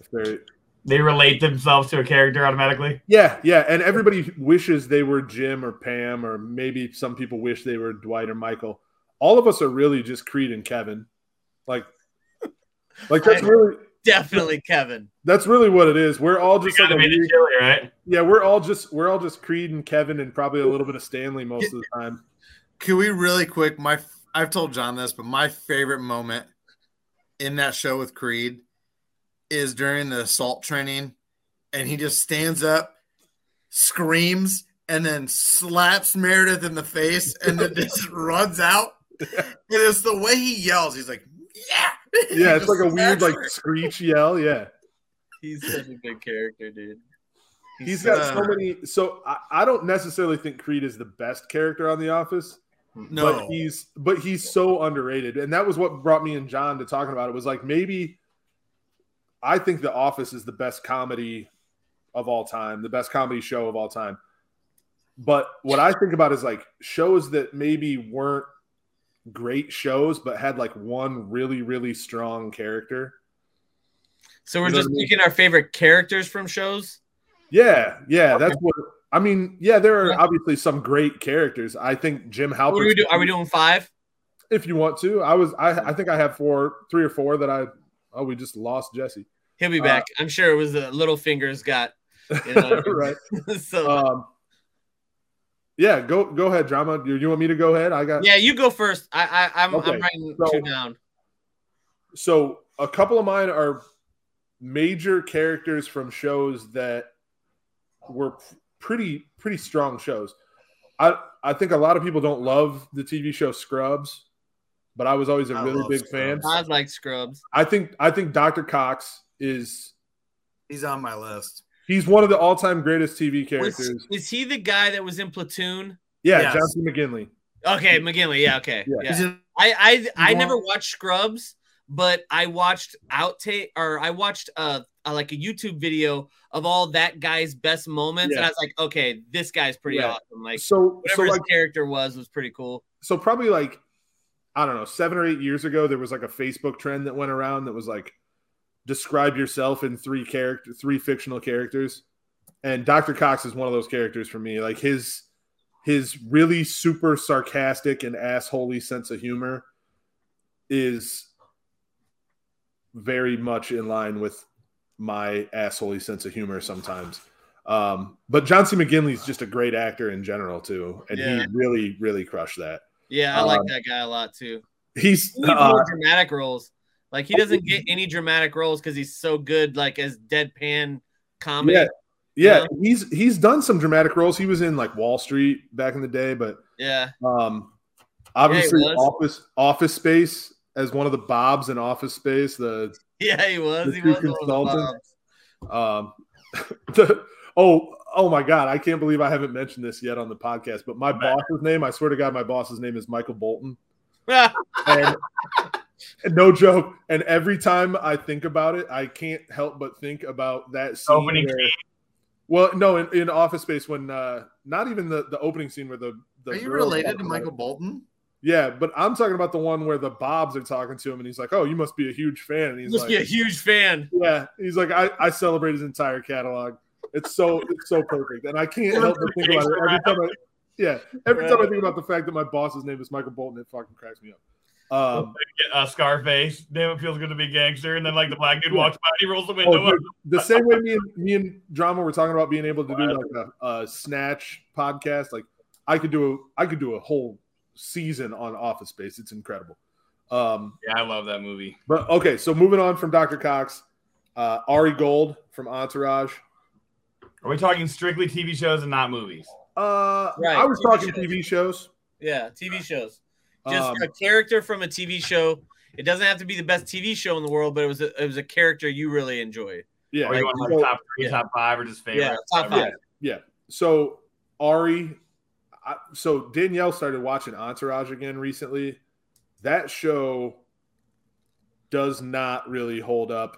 If they're They relate themselves to a character automatically. yeah, yeah, and everybody wishes they were Jim or Pam, or maybe some people wish they were Dwight or Michael. All of us are really just Creed and Kevin. Like, like that's really Definitely Kevin. that's really what it is. We're all just like Gotta a be the chili, right? yeah, we're all just we're all just Creed and Kevin, and probably a little bit of Stanley most of the time. Can we really quick? My I've told John this, but my favorite moment in that show with Creed is during the assault training, and he just stands up, screams, and then slaps Meredith in the face, and then just <laughs> runs out. <laughs> And it's the way he yells. He's like, "Yeah, Yeah, it's like a weird like screech yell. Yeah. He's such a good character, dude. He's got so uh, many. So I, I don't necessarily think Creed is the best character on The Office, no. but he's but he's so underrated, and that was what brought me and John to talking about it. Was like maybe I think The Office is the best comedy of all time, the best comedy show of all time. But what I think about is like shows that maybe weren't great shows, but had like one really really strong character. So we're You know just I mean? picking our favorite characters from shows. Yeah, yeah, that's what I mean. Yeah, there are obviously some great characters. I think Jim Halpert. are we doing? Are we doing five? If you want to, I was. I I think I have four, three or four that I. Oh, we just lost Jesse. He'll be Uh, back. I'm sure it was the little fingers got. You know, <laughs> right. <laughs> so Um. Yeah, go go ahead, drama. You, you want me to go ahead? I got. yeah, you go first. I, I I'm Okay, I'm writing so- two down. So a couple of mine are major characters from shows that were pretty pretty strong shows. I I think a lot of people don't love the TV show Scrubs, but I was always a I really love big fan. I like Scrubs. I think I think Dr. Cox is He's on my list. He's one of the all-time greatest TV Was, characters. is he the guy that was in Platoon? yeah, Yes. John C. McGinley. Okay, McGinley. Yeah, okay. Yeah. Yeah. I I I never watched Scrubs, but I watched outtake or I watched uh, uh like a YouTube video of all that guy's best moments, and I was like, okay, this guy's pretty Yeah. awesome. Like So so whatever his like character was was pretty cool. so probably like I don't know, 7 or 8 years ago there was like a Facebook trend that went around that was like describe yourself in three character three fictional characters. And Dr. Cox is one of those characters for me. Like his his really super sarcastic and assholey sense of humor is very much in line with my assholey sense of humor sometimes. Um, but John C. McGinley's just a great actor in general too, and Yeah. he really, really crushed that. Yeah, I like Um, that guy a lot too. He's He uh, dramatic roles. Like he doesn't get any dramatic roles because he's so good, like as deadpan comedy. yeah, yeah. Yeah. He's he's done some dramatic roles. He was in like Wall Street back in the day, but Yeah, um, obviously was. Office Office Space as one of the Bobs in Office Space. The <laughs> yeah, he was. The He two was. one of the. Bobs. Um, <laughs> the, oh, oh my God! I can't believe I haven't mentioned this yet on the podcast. But my boss's name, I swear to God, my boss's name is Michael Bolton. <laughs> And, and <laughs> no joke. And every time I think about it, I can't help but think about that scene. Opening where- scene. well, no, in, in Office Space when uh, not even the the opening scene where the, the are you related to Michael Bolton? Yeah, but I'm talking about the one where the Bobs are talking to him, and he's like, "Oh, you must be a huge fan." And He he's must like, be a huge fan. Yeah, he's like, I, I celebrate his entire catalog. It's so it's so perfect, and I can't help but think about it every time. I, yeah, every time I think about the fact that my boss's name is Michael Bolton, it fucking cracks me up. Um, <laughs> uh, Scarface. Damn, it feels good to be a gangster. And then like the black dude Yeah. walks by, he rolls the window oh, up. the same way me and me and Drama were talking about being able to do like a, a snatch podcast. Like I could do a I could do a whole season on Office Space. It's incredible. Um, Yeah, I love that movie. but okay, so moving on from Dr. Cox, uh, Ari Gold from Entourage. Are we talking strictly TV shows and not movies? Uh, Right, I was TV talking shows. TV shows. Yeah, TV shows. Just Um, a character from a TV show. It doesn't have to be the best TV show in the world, but it was a, it was a character you really enjoyed. yeah, Or you like, want so- like top three, yeah. top five, or just favorite? Yeah, top five. yeah. so Ari, I, so Danielle started watching Entourage again recently. That show does not really hold up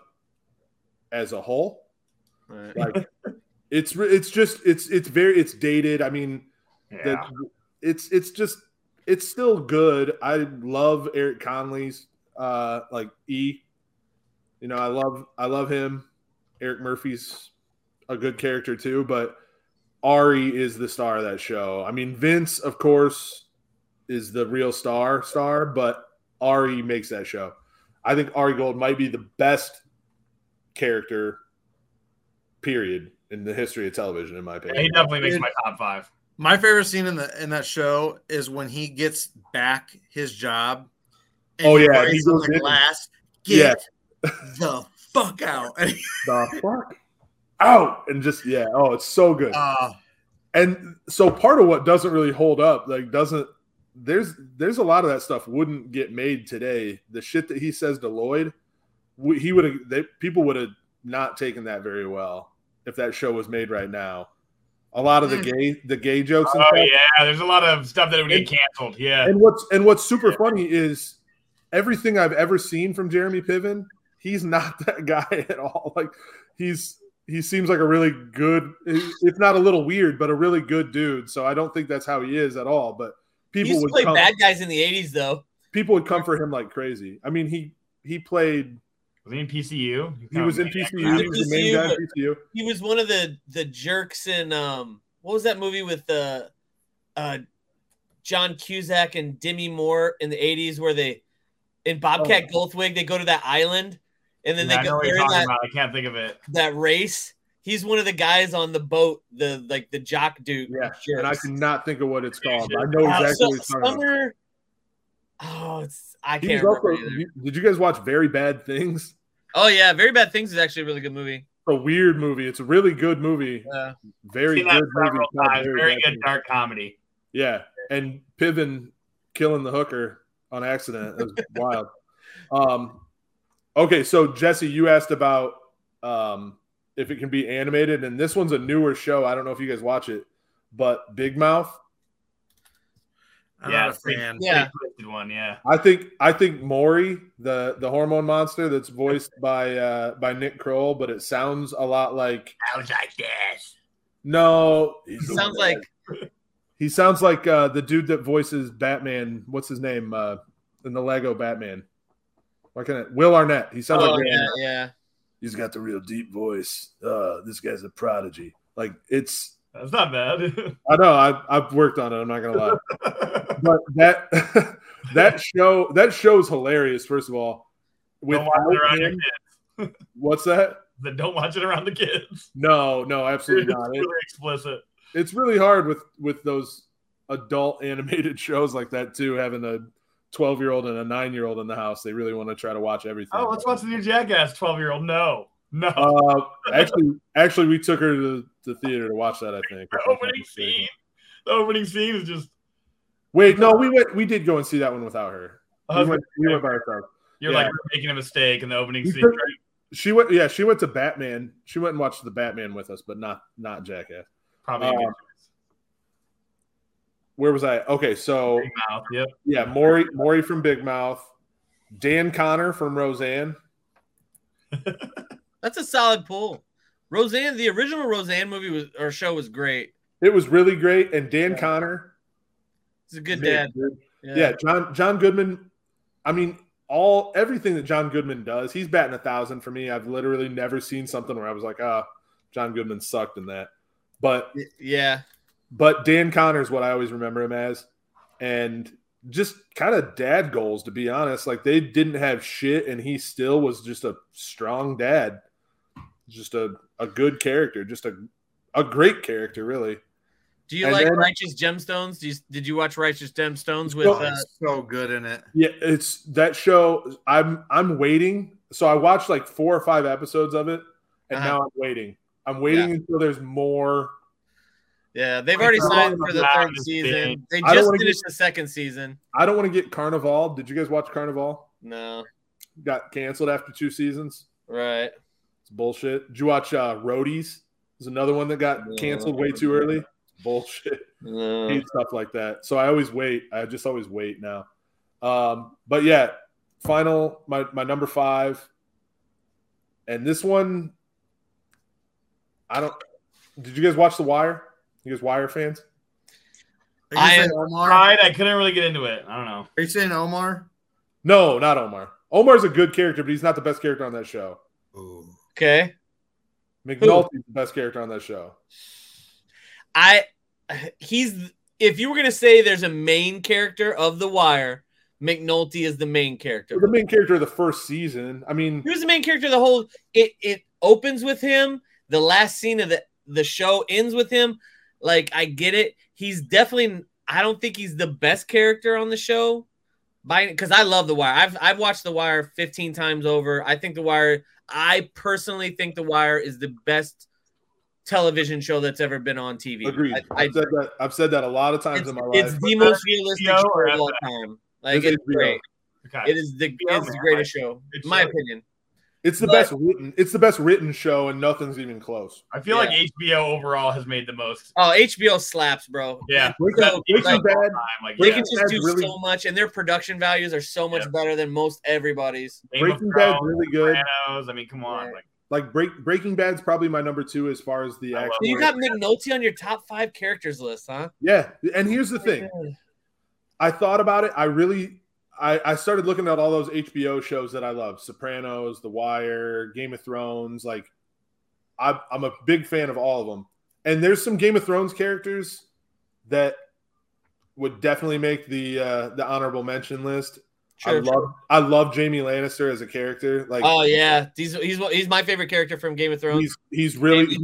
as a whole. Right. Like it's it's just it's it's very it's dated. I mean, Yeah. the, it's it's just it's still good. I love Eric Conley's uh like E. You know, I love I love him. Eric Murphy's a good character too, but Ari is the star of that show. I mean, Vince, of course, is the real star star, but Ari makes that show. I think Ari Gold might be the best character, period, in the history of television, in my opinion. he definitely makes my top five. My favorite scene in the in that show is when he gets back his job. Oh, yeah, writes he on goes the in. glass. Get the fuck out! <laughs> The fuck out and just yeah oh it's so good uh, and so part of what doesn't really hold up like doesn't there's there's a lot of that stuff wouldn't get made today the shit that he says to lloyd he would have they people would have not taken that very well if that show was made right now a lot of the Mm. gay the gay jokes and Oh stuff yeah, there's a lot of stuff that would get canceled. Yeah. and what's and what's super funny is everything I've ever seen from Jeremy Piven, he's not <laughs> that guy at all. Like he's he seems like a really good, if not a little weird, but a really good dude. So I don't think that's how he is at all. But He people used to would play come, bad guys in the '80s, though. people would come for him like crazy. I mean he he played Was he in PCU? he was in PCU. He was the main guy in PCU. He was one of the the jerks in um what was that movie with uh uh John Cusack and Demi Moore in the '80s where they in Bobcat Goldthwait they go to that island and then Yeah, they know go what they're you're in talking that, about. I can't think of it. that race. He's one of the guys on the boat, the like the jock dude. Yeah, jerks. and I cannot think of what it's called. but I know Uh, exactly so- what he's talking about. Summer. Oh, it's I He can't also, did you guys watch Very Bad Things? Oh yeah, Very Bad Things is actually a really good movie. a weird movie. It's a really good movie. Yeah. Very good movie. times. Very Very good Things. dark comedy. Yeah, and Piven killing the hooker on accident. It was <laughs> wild. Um, okay, so Jesse, you asked about um, if it can be animated, and this one's a newer show. I don't know if you guys watch it, but Big Mouth. I'm yeah, not a it's pretty- fan. Yeah. pretty one. Yeah. I think I think Maury, the the hormone monster, that's voiced <laughs> by uh, by Nick Kroll, but it sounds a lot like Sounds like this. no. he's the Sounds one- like <laughs> he sounds like uh, the dude that voices Batman. What's his name uh, in the Lego Batman? Why can it? Will Arnett. He sounds oh like yeah, yeah. he's got the real deep voice. Uh, this guy's a prodigy. Like it's. That's not bad. <laughs> I know. I, I've worked on it. I'm not gonna lie. <laughs> but that <laughs> that show that show's hilarious. First of all, don't watch it without around your him, kids. what's that? Then don't watch it around the kids. No, no, absolutely It's not. It, explicit. it's really hard with with those adult animated shows like that too. Having a 12 year old and a nine year old in the house, they really want to try to watch everything. Oh, let's watch the new Jackass 12 year old. No. No. Uh, actually, actually, we took her to the theater to watch that. I think. the opening scene. The opening scene is just Wait, no, we went. We did go and see that one without her. We went. We went by ourselves. you're yeah. like making a mistake in the opening scene. She went. Yeah, she went to Batman. She went and watched the Batman with us, but not not Jackass. Probably uh. Where was I? Okay, so Big mouth. Yep. yeah, Maury Maury from Big Mouth, Dan Connor from Roseanne. <laughs> That's a solid pull. Roseanne, the original Roseanne movie was or show was great. It was really great, and Dan Connor, He's a good man, dad. dude. Yeah. Yeah, John John Goodman. I mean, all everything that John Goodman does, he's batting a thousand for me. I've literally never seen something where I was like, ah, John Goodman sucked in that. But Yeah. but Dan Connor's what I always remember him as, and just kind of dad goals to be honest. Like they didn't have shit, and he still was just a strong dad, just a a good character, just a a great character, really. Do you And like then- Righteous Gemstones? Do you, did you watch Righteous Gemstones with? No. Uh, so good in it. Yeah, it's that show. I'm I'm waiting. So I watched like four or five episodes of it, and Uh-huh. now I'm waiting. I'm waiting until there's more. yeah, they've already signed for the third season. thing. They just wanna finished the second season. I don't want to get Carnival. Did you guys watch Carnival? No, Got canceled after two seasons. right? It's bullshit. Did you watch uh, Roadies? is another one that got canceled way too early. Bullshit. Uh, <laughs> hate stuff like that. So I always wait. I just always wait now. Um, but yeah, final my my number five, and this one, I don't. Did you guys watch The Wire? You guys Wire fans? Are I saying am- Omar? Tried. I couldn't really get into it. I don't know. Are you saying Omar? No, not Omar. Omar's a good character, but he's not the best character on that show. Okay. McNulty's the best character on that show. I he's if you were gonna say there's a main character of The Wire, McNulty is the main character. The main character of the first season. I mean, He was the main character of the whole. It it opens with him. The last scene of the the show ends with him. Like I get it. He's definitely. I don't think he's the best character on the show. By because I love The Wire. I've I've watched The Wire 15 times over. I think The Wire. I personally think The Wire is the best television show that's ever been on TV. agreed. I, I, I've said that. I've said that a lot of times it's, in my life. it's the most realistic show of all time. Like It's it's great. Okay. It is the it's the greatest show, it's in my like- opinion. It's the But- best written. It's the best written show, and nothing's even close. I feel like HBO overall has made the most. Oh, HBO slaps, bro. Yeah. Breaking, So, Breaking like- Bad. Like, They yeah. can just do really- so much, and their production values are so much Yeah. better than most everybody's. Game Breaking Bad's really good. Sopranos, I mean, come on. Yeah. Like, Like Break, Breaking Bad's probably my number two as far as the I actual. You got McNulty on your top five characters list, huh? yeah, and here's the thing. Oh, I thought about it. I really, I, I started looking at all those HBO shows that I love: Sopranos, The Wire, Game of Thrones. Like, I'm, I'm a big fan of all of them. And there's some Game of Thrones characters that would definitely make the uh, the honorable mention list. I Sure. love, I love Jamie Lannister as a character. Like, Oh yeah, he's he's he's my favorite character from Game of Thrones. he's he's really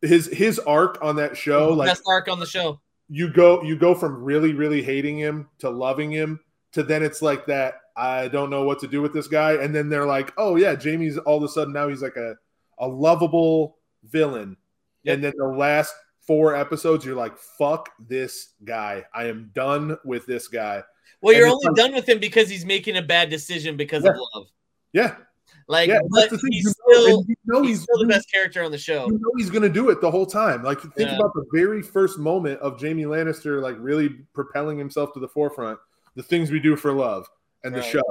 his his arc on that show. Like, Best arc on the show. you go you go from really really hating him to loving him to then it's like that I don't know what to do with this guy and then they're like oh yeah Jamie's all of a sudden now he's like a a lovable villain Yep. and then the last four episodes you're like fuck this guy I am done with this guy Well, you're only like- done with him because he's making a bad decision because Yeah. of love. yeah Like, yeah but that's the thing he's you know, still you know he's he's, still the best character on the show. you know he's gonna do it the whole time. Like think Yeah. about the very first moment of Jamie Lannister like really propelling himself to the forefront. The things we do for love and the show,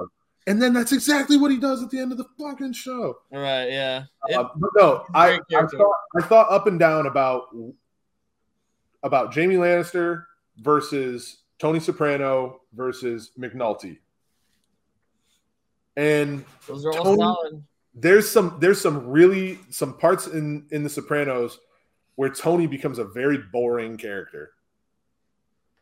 and then that's exactly what he does at the end of the fucking show. All right, yeah. It- Uh, but no, I, I thought I thought up and down about about Jamie Lannister versus Tony Soprano versus McNulty, and those are all Tony- solid. there's some there's some really some parts in in the sopranos where tony becomes a very boring character.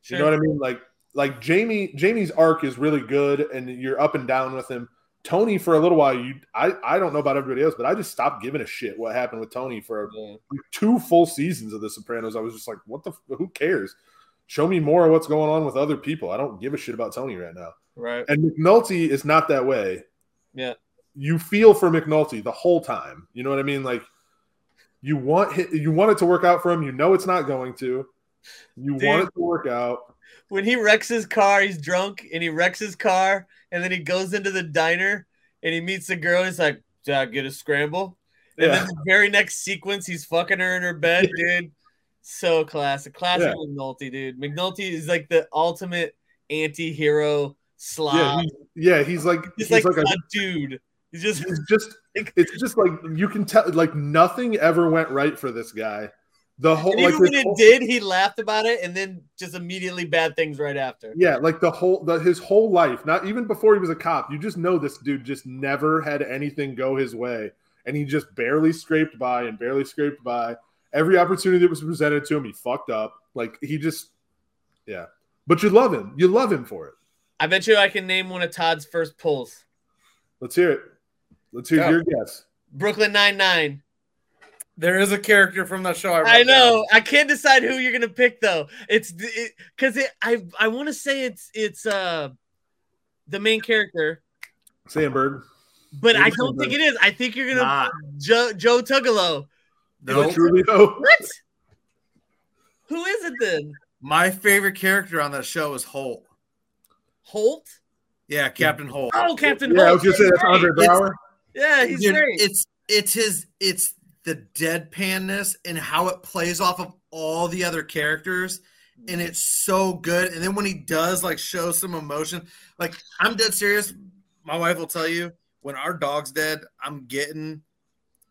You know what i mean? Like like jamie jamie's arc is really good and you're up and down with him tony for a little while you i i don't know about everybody else but i just stopped giving a shit what happened with tony for Yeah. two full seasons of the sopranos i was just like what the who cares show me more of what's going on with other people i don't give a shit about tony right now Right. and mcnulty is not that way Yeah. you feel for McNulty the whole time. You know what I mean? Like you want you want it to work out for him. You know it's not going to. You Dude. want it to work out. When he wrecks his car, he's drunk and he wrecks his car, and then he goes into the diner and he meets the girl. And he's like, "Did I get a scramble?" And Yeah. then the very next sequence, he's fucking her in her bed, <laughs> dude. So classic, classic Yeah. McNulty, dude. McNulty is like the ultimate anti-hero Yeah, slob. he's, yeah, he's like he's, he's like, like, a, a dude. He's just he's just <laughs> it's just like you can tell like nothing ever went right for this guy. The whole and like when it whole- did, he laughed about it, and then just immediately bad things right after. Yeah, like the whole the, his whole life, not even before he was a cop. You just know this dude just never had anything go his way, and he just barely scraped by and barely scraped by. Every opportunity that was presented to him, he fucked up. Like he just, yeah. But you love him. You love him for it. I bet you I can name one of Todd's first pulls. Let's hear it. Let's hear Go. your guess. Brooklyn Nine Nine. There is a character from that show. wrote I down. know. I can't decide who you're gonna pick though. It's because it, I I want to say it's it's uh the main character, Samberg. but I don't think it is. I think you're gonna Nah. Joe Joe Truglio. No. Nope. Truglio. What? Who is it then? My favorite character on that show is Holt. Holt? Yeah, Captain Holt. Oh, Captain Yeah, I was gonna say He's that's great. Andre It's- Braugher. Yeah, he's Dude, great. It's it's his it's the deadpanness and how it plays off of all the other characters and it's so good. And then when he does like show some emotion like i'm dead serious. My wife will tell you when our dog's dead i'm getting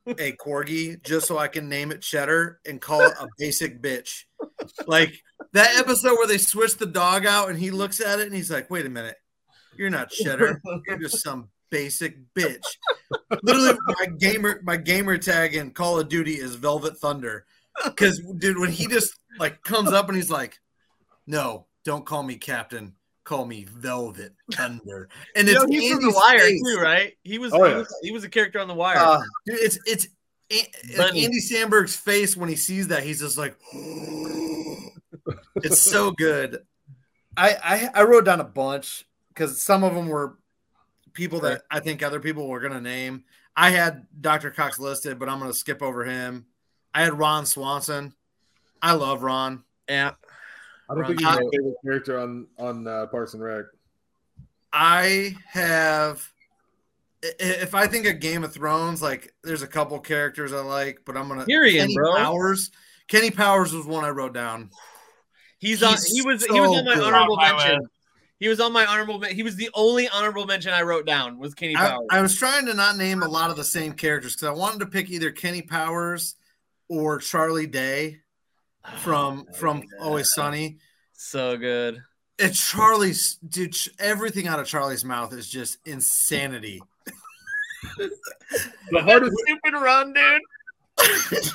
a corgi just so i can name it cheddar and call it a basic bitch. Like that episode where they switch the dog out and he looks at it and he's like wait a minute. You're not cheddar. You're just some basic bitch literally my gamer my gamer tag in call of duty is velvet thunder because dude when he just like comes up and he's like no don't call me captain call me velvet thunder and You it's know, he's from The Wire face. too, right? He was, Oh, he was he was a character on The Wire. Uh, dude, it's it's Bunny. Andy Samberg's face when he sees that he's just like it's so good. I I, I wrote down a bunch because some of them were people that I think other people were gonna name. I had Dr. Cox listed, but I'm gonna skip over him. I had Ron Swanson. I love Ron. yeah, I don't think he's my favorite character on on uh, Parks and Rec. I have if I think of Game of Thrones, like there's a couple characters I like, but I'm gonna Tyrion, Kenny bro. Powers. Kenny Powers was one I wrote down. he's on. He was he was on my good. honorable mention. He was on my honorable. He was the only honorable mention I wrote down was Kenny Powers. I was trying to not name a lot of the same characters because I wanted to pick either Kenny Powers or Charlie Day ah, from from Always Sunny. so good. It's Charlie's dude. Everything out of Charlie's mouth is just insanity. <laughs> The hardest Stupid run, dude. <laughs>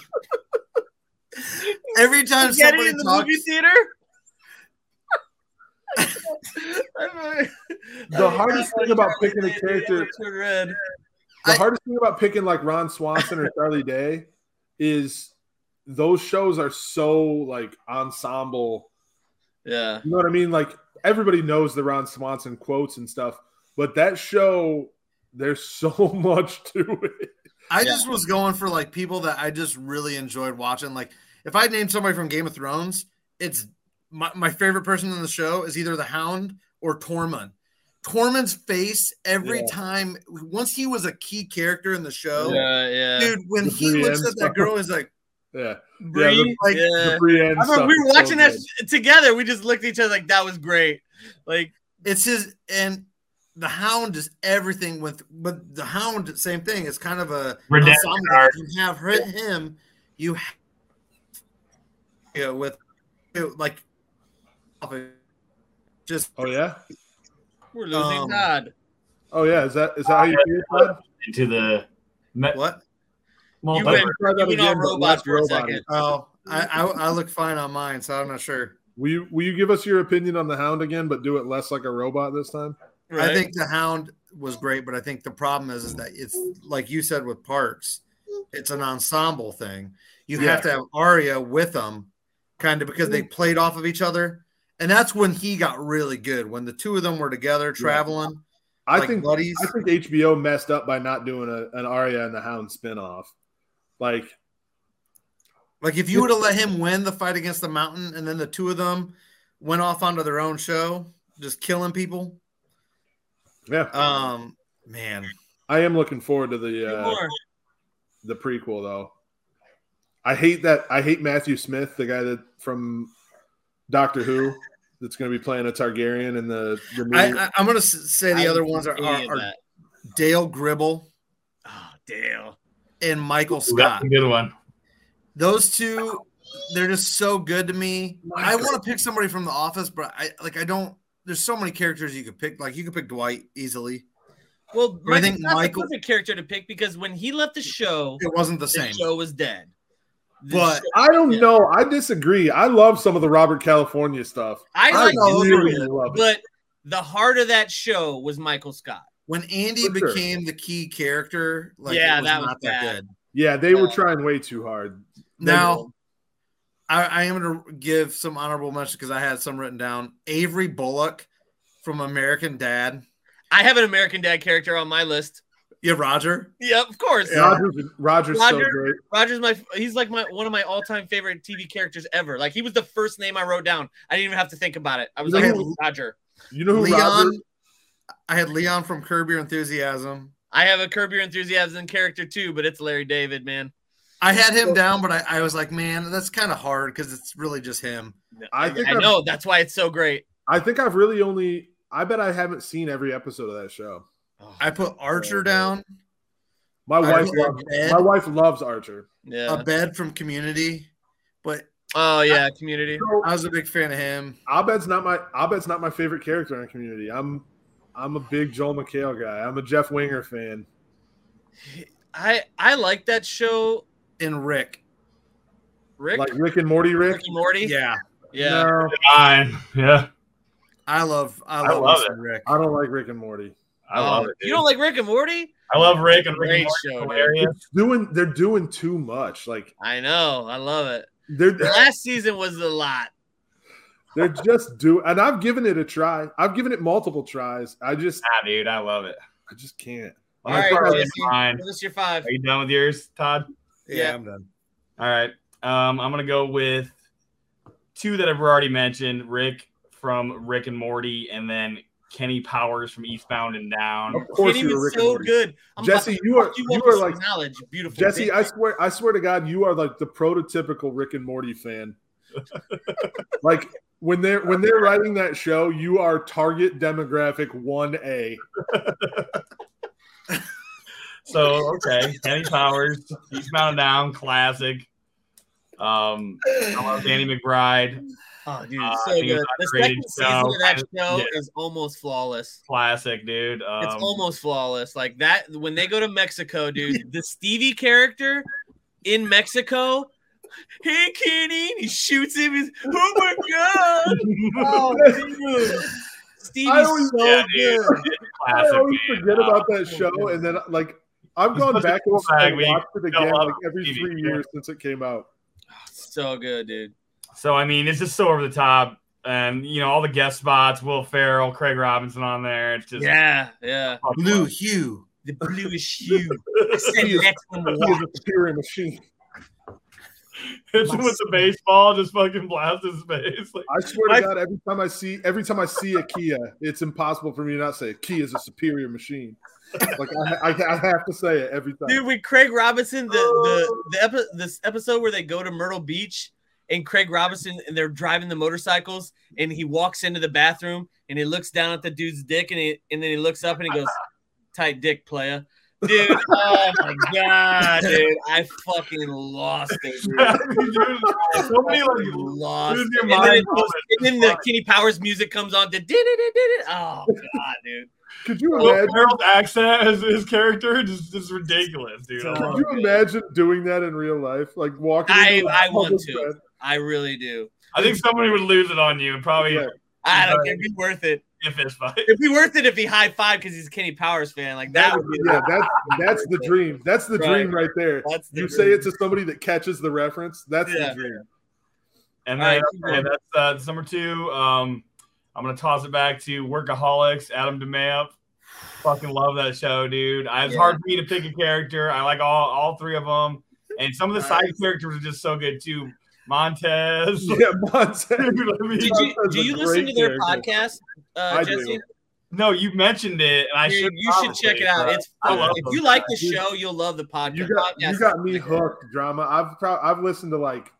Every time somebody in the talks, movie theater. <laughs> The hardest thing about picking a character- the I- hardest thing about picking like Ron Swanson or Charlie Day is those shows are so like ensemble. Yeah. You know what I mean? Like everybody knows the Ron Swanson quotes and stuff, but that show there's <laughs> so much to it. I just was going for like people that I just really enjoyed watching. Like if I named somebody from Game of Thrones, it's my, my favorite person in the show is either the Hound or Tormund. Tormund's face every Yeah. time once he was a key character in the show, Yeah. Yeah. dude. When The he looks at that girl, he's like, Yeah, Bree, like, yeah. the I remember we is were so watching that good. together. We just looked at each other like that was great. Like it's his and the Hound is everything with, but the Hound same thing. It's kind of a Redemption arc. You have her- him, you, have, you know, with you know, like just Oh yeah, we're losing Um, God. oh yeah. Is that is that how you feel? Todd? into the me- what? well, You went, try you went on robots for a robot-y. second. Oh, I, I I look fine on mine, so I'm not sure. Will you will you give us your opinion on the Hound again, but do it less like a robot this time? Right? I think the Hound was great, but I think the problem is is that it's like you said with Parks, it's an ensemble thing. You Yeah. have to have Arya with them, kind of because they played off of each other, and that's when he got really good when the two of them were together traveling. I like think buddies. I think HBO messed up by not doing a, an Arya and the Hound spinoff. Like Like if you would have let him win the fight against the Mountain, and then the two of them went off onto their own show, just killing people. yeah, Um, man, I am looking forward to the uh, the prequel though. I hate that. I hate Matthew Smith, the guy that from Doctor Who, that's going to be playing a Targaryen in the the movie. I, I, I'm gonna say the I other ones are, are, are. Dale Gribble ah, Oh, damn. and Michael Scott. that's a good one. Those two, they're just so good to me. I want to pick somebody from The Office, but I like I don't. There's so many characters you could pick. Like you could pick Dwight easily. Well, I I think think Scott's Michael- a perfect character to pick because when he left the show, It wasn't the same. the same. show was dead. The But- I don't Yeah. know. I disagree. I love some of the Robert California stuff. I I like know it, really good. love it. but the heart of that show was Michael Scott. When Andy For sure. became the key character, like Yeah, it was that was not that bad. good. Yeah, they were trying way too hard. Now, I, I am going to give some honorable mention because I had some written down. Avery Bullock from American Dad. I have an American Dad character on my list. Yeah, Roger. Yeah, of course. Yeah. Roger's, Roger's so Roger- great. Roger's my he's like my one of my all-time favorite TV characters ever. Like he was the first name I wrote down. I didn't even have to think about it. I was You like who- Roger. You know who Leon. Roger? I had Leon from Curb Your Enthusiasm. I have a Curb Your Enthusiasm character too, but it's Larry David, man. I had him down, but I, I was like, man, that's kind of hard because it's really just him. I I, think I I'm- know that's why it's so great. I think I've really only. I bet I haven't seen every episode of that show. Oh, I put Archer down, My wife loves. My wife loves Archer. Yeah. Abed from Community, but oh yeah, Community. I was a big fan of him. Abed's not my Abed's not my favorite character in Community. I'm I'm a big Joel McHale guy. I'm a Jeff Winger fan. I I like that show. And Rick, Rick, Like Rick and Morty. Rick. Rick and Morty. yeah, yeah. No, Yeah. I love, I I love, love it. Rick. I don't like Rick and Morty. I love Oh, it. You don't like Rick and Morty? I love Rick and Rick Great and Morty. show, dude. hilarious. Doing they're doing too much. Like I know. I love it. they're The last season was a lot. they're just do and I've given it a try. I've given it multiple tries. I just Ah, dude, I love it. I just can't. All I'm right, probably Jesse, fine. give us your five. Are you done with yours, Todd? Yeah. I'm done. All right. Um, I'm gonna go with two that I've already mentioned: Rick from Rick and Morty, and then Kenny Powers from Eastbound and Down. Of course Kenny you were was so Morty. good. I'm Jesse, you are- fuck you are like- knowledge, beautiful. Jesse, bitch. I swear, I swear to God, you are like the prototypical Rick and Morty fan. <laughs> like when they're when they're writing that show, you are target demographic one A. <laughs> So okay, Kenny Powers, Eastbound and Down, classic. Um, I love Danny McBride, Oh, dude, Uh, so think good. The underrated second season show. of that show Yeah. is almost flawless. classic dude. Um, It's almost flawless. Like that when they go to Mexico, <laughs> dude. the Stevie character in Mexico. Hey, Kenny! and He shoots him. He's oh my god! <laughs> Oh, dude. Stevie's I always- so Yeah, dude. good. I always man. forget Uh, about that show, and then like I've It's gone back and watched it again like every TV, three yeah. years since it came out. So good, dude. So I mean, it's just so over the top, and you know all the guest spots: Will Ferrell, Craig Robinson on there. It's just Yeah, yeah. Blue hue. The bluish hue. <laughs> Said He is- one He is walk. a superior machine. Hits him with the baseball, just fucking blast his face. Like, I swear I- to God, every time I see every time I see a Kia, it's impossible for me to not say Kia is a superior machine. Like I, I, I have to say it every time. Dude, with Craig Robinson, the the oh. the epi- this episode where they go to Myrtle Beach and Craig Robinson and they're driving the motorcycles and he walks into the bathroom and he looks down at the dude's dick and he and then he looks up and he goes, "Tight dick, playa." Dude, <laughs> oh my god, dude, I fucking lost it, dude. <laughs> dude, so many like Lost. lose it. your And then, mind it goes- and then the Kenny Powers music comes on. The did it, did it. Oh god, dude. Could you Will imagine? Ferrell's accent as his character is just ridiculous, dude. Could oh, you imagine doing that in real life? Like walking. I- into a I want to. bed? I really do. I think somebody would lose it on you and probably Yeah. I don't think it'd be worth it. a fist fight. It'd be worth it if he high five because he's a Kenny Powers fan. Like that would be Yeah, that's that's the dream. That's the Right. dream right there. That's the You say it to somebody that catches the reference. That's Yeah. the dream. And then right, okay, that's uh, that's number two. Um, I'm gonna toss it back to Workaholics, Adam DeMamp. Fucking love that show, dude. I, it's Yeah. hard for me to pick a character. I like all all three of them, and some of the side characters are just so good too. Montez. Yeah, Montez. <laughs> Dude, I mean, Did you do you listen to their character. podcast, uh, I do. Jesse? no, you mentioned it, and I Dude, should. you should check it out. probably, It's fun. if those you like the show, you'll love the podcast. You got podcast. you got me hooked, drama. I've pro- I've listened to like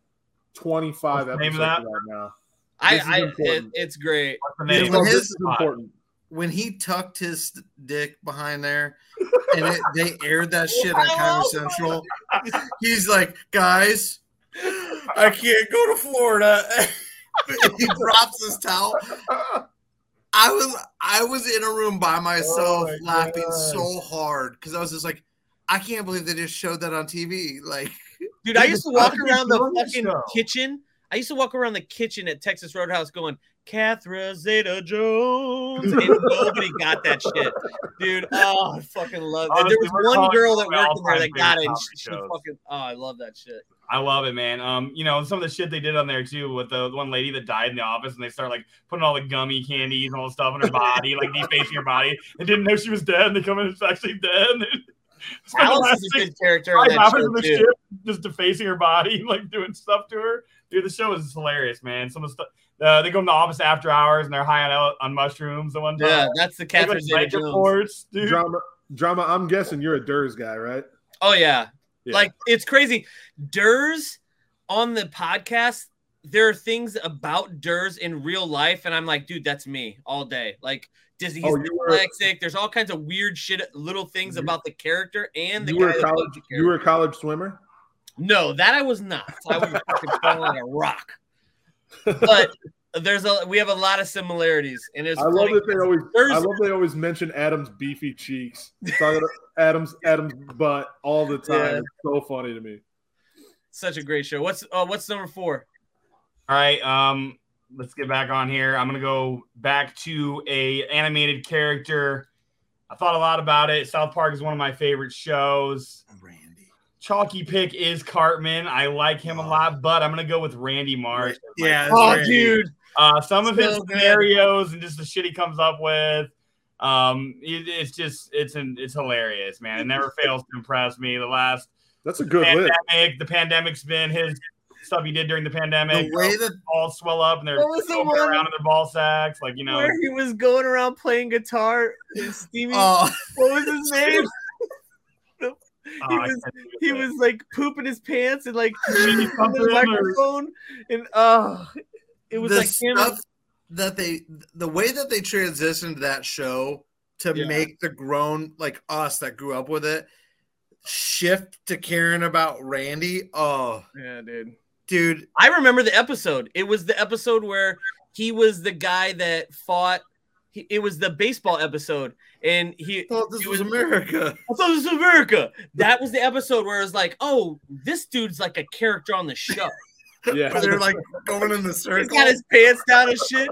25 What's the name episodes of of that? that now. I, This is I it, it's great. Dude, name? when his- this is important. When he tucked his dick behind there, <laughs> and it, they aired that shit on Comedy Central, he's like, "Guys, I can't go to Florida." <laughs> he drops his towel. I was I was in a room by myself Oh my laughing God. so hard because I was just like, I can't believe they just showed that on TV. Like, Dude, I used to walk around the fucking show. kitchen. I used to walk around the kitchen at Texas Roadhouse going, Catherine Zeta Jones. And nobody got that shit. Dude, oh, I fucking love it. Honestly, There was one girl that worked in there that got it. she, she fucking, oh, I love that shit. I love it, man. Um, you know, some of the shit they did on there too with the one lady that died in the office and they start like putting all the gummy candies and all the stuff in her body, like defacing her body, and didn't know she was dead, and they come in and it's actually dead. <laughs> And they the Alice last is a good character on that show, the too. ship just defacing her body, <laughs> like doing stuff to her. Dude, the show is hilarious, man. Some of the stuff uh, they go in the office after hours and they're high on on mushrooms the one time. Yeah, that's the They, like, Catherine Zeta Jones. reports, dude. Drama, drama. I'm guessing you're a Ders guy, right? Oh, yeah. Yeah. Like it's crazy. Ders on the podcast, there are things about Ders in real life, and I'm like, dude, that's me all day. Like Disney, oh, he's Oh, you were- dyslexic. There's all kinds of weird shit, little things You- about the character and the you guy were a college. the You were a college swimmer. No, that I was not. I was fucking falling like a rock. But <laughs> there's a we have a lot of similarities, and it's I love that they 'cause always. Ders- I love they always mention Adam's beefy cheeks. Talking about Adam's Adam's butt all the time. Yeah. It's so funny to me. such a great show. What's uh, what's number four? All right, um, let's get back on here. I'm gonna go back to a animated character. I thought a lot about it. South Park is one of my favorite shows. Randy. Chalky pick is Cartman. I like him a lot, but I'm gonna go with Randy Marsh. as my Yeah, Oh, Randy. dude, Uh, some of his So good. scenarios and just the shit he comes up with. Um, it, it's just it's an it's hilarious, man. It never <laughs> fails to impress me. The last That's a good list. pandemic, the pandemic's been his stuff he did during the pandemic. The way that balls swell up and they're What was the going one- around in their ball sacks, like you know. where he was going around playing guitar and steaming. oh, what was his name? <laughs> <laughs> oh, he I was- can't think of he was like pooping his pants and like Maybe on the or- microphone, and oh, it was the like him. stuff that they, the way that they transitioned that show to Yeah. make the grown like us that grew up with it shift to caring about Randy. Oh, Yeah, dude. dude, I remember the episode. It was the episode where he was the guy that fought. He, it was the baseball episode, and he. I thought this It was was- America. I thought this was America. That was the episode where it was like, oh, this dude's like a character on the show. Yeah. Where they're like going in the <laughs> He's circle. got his pants down and shit.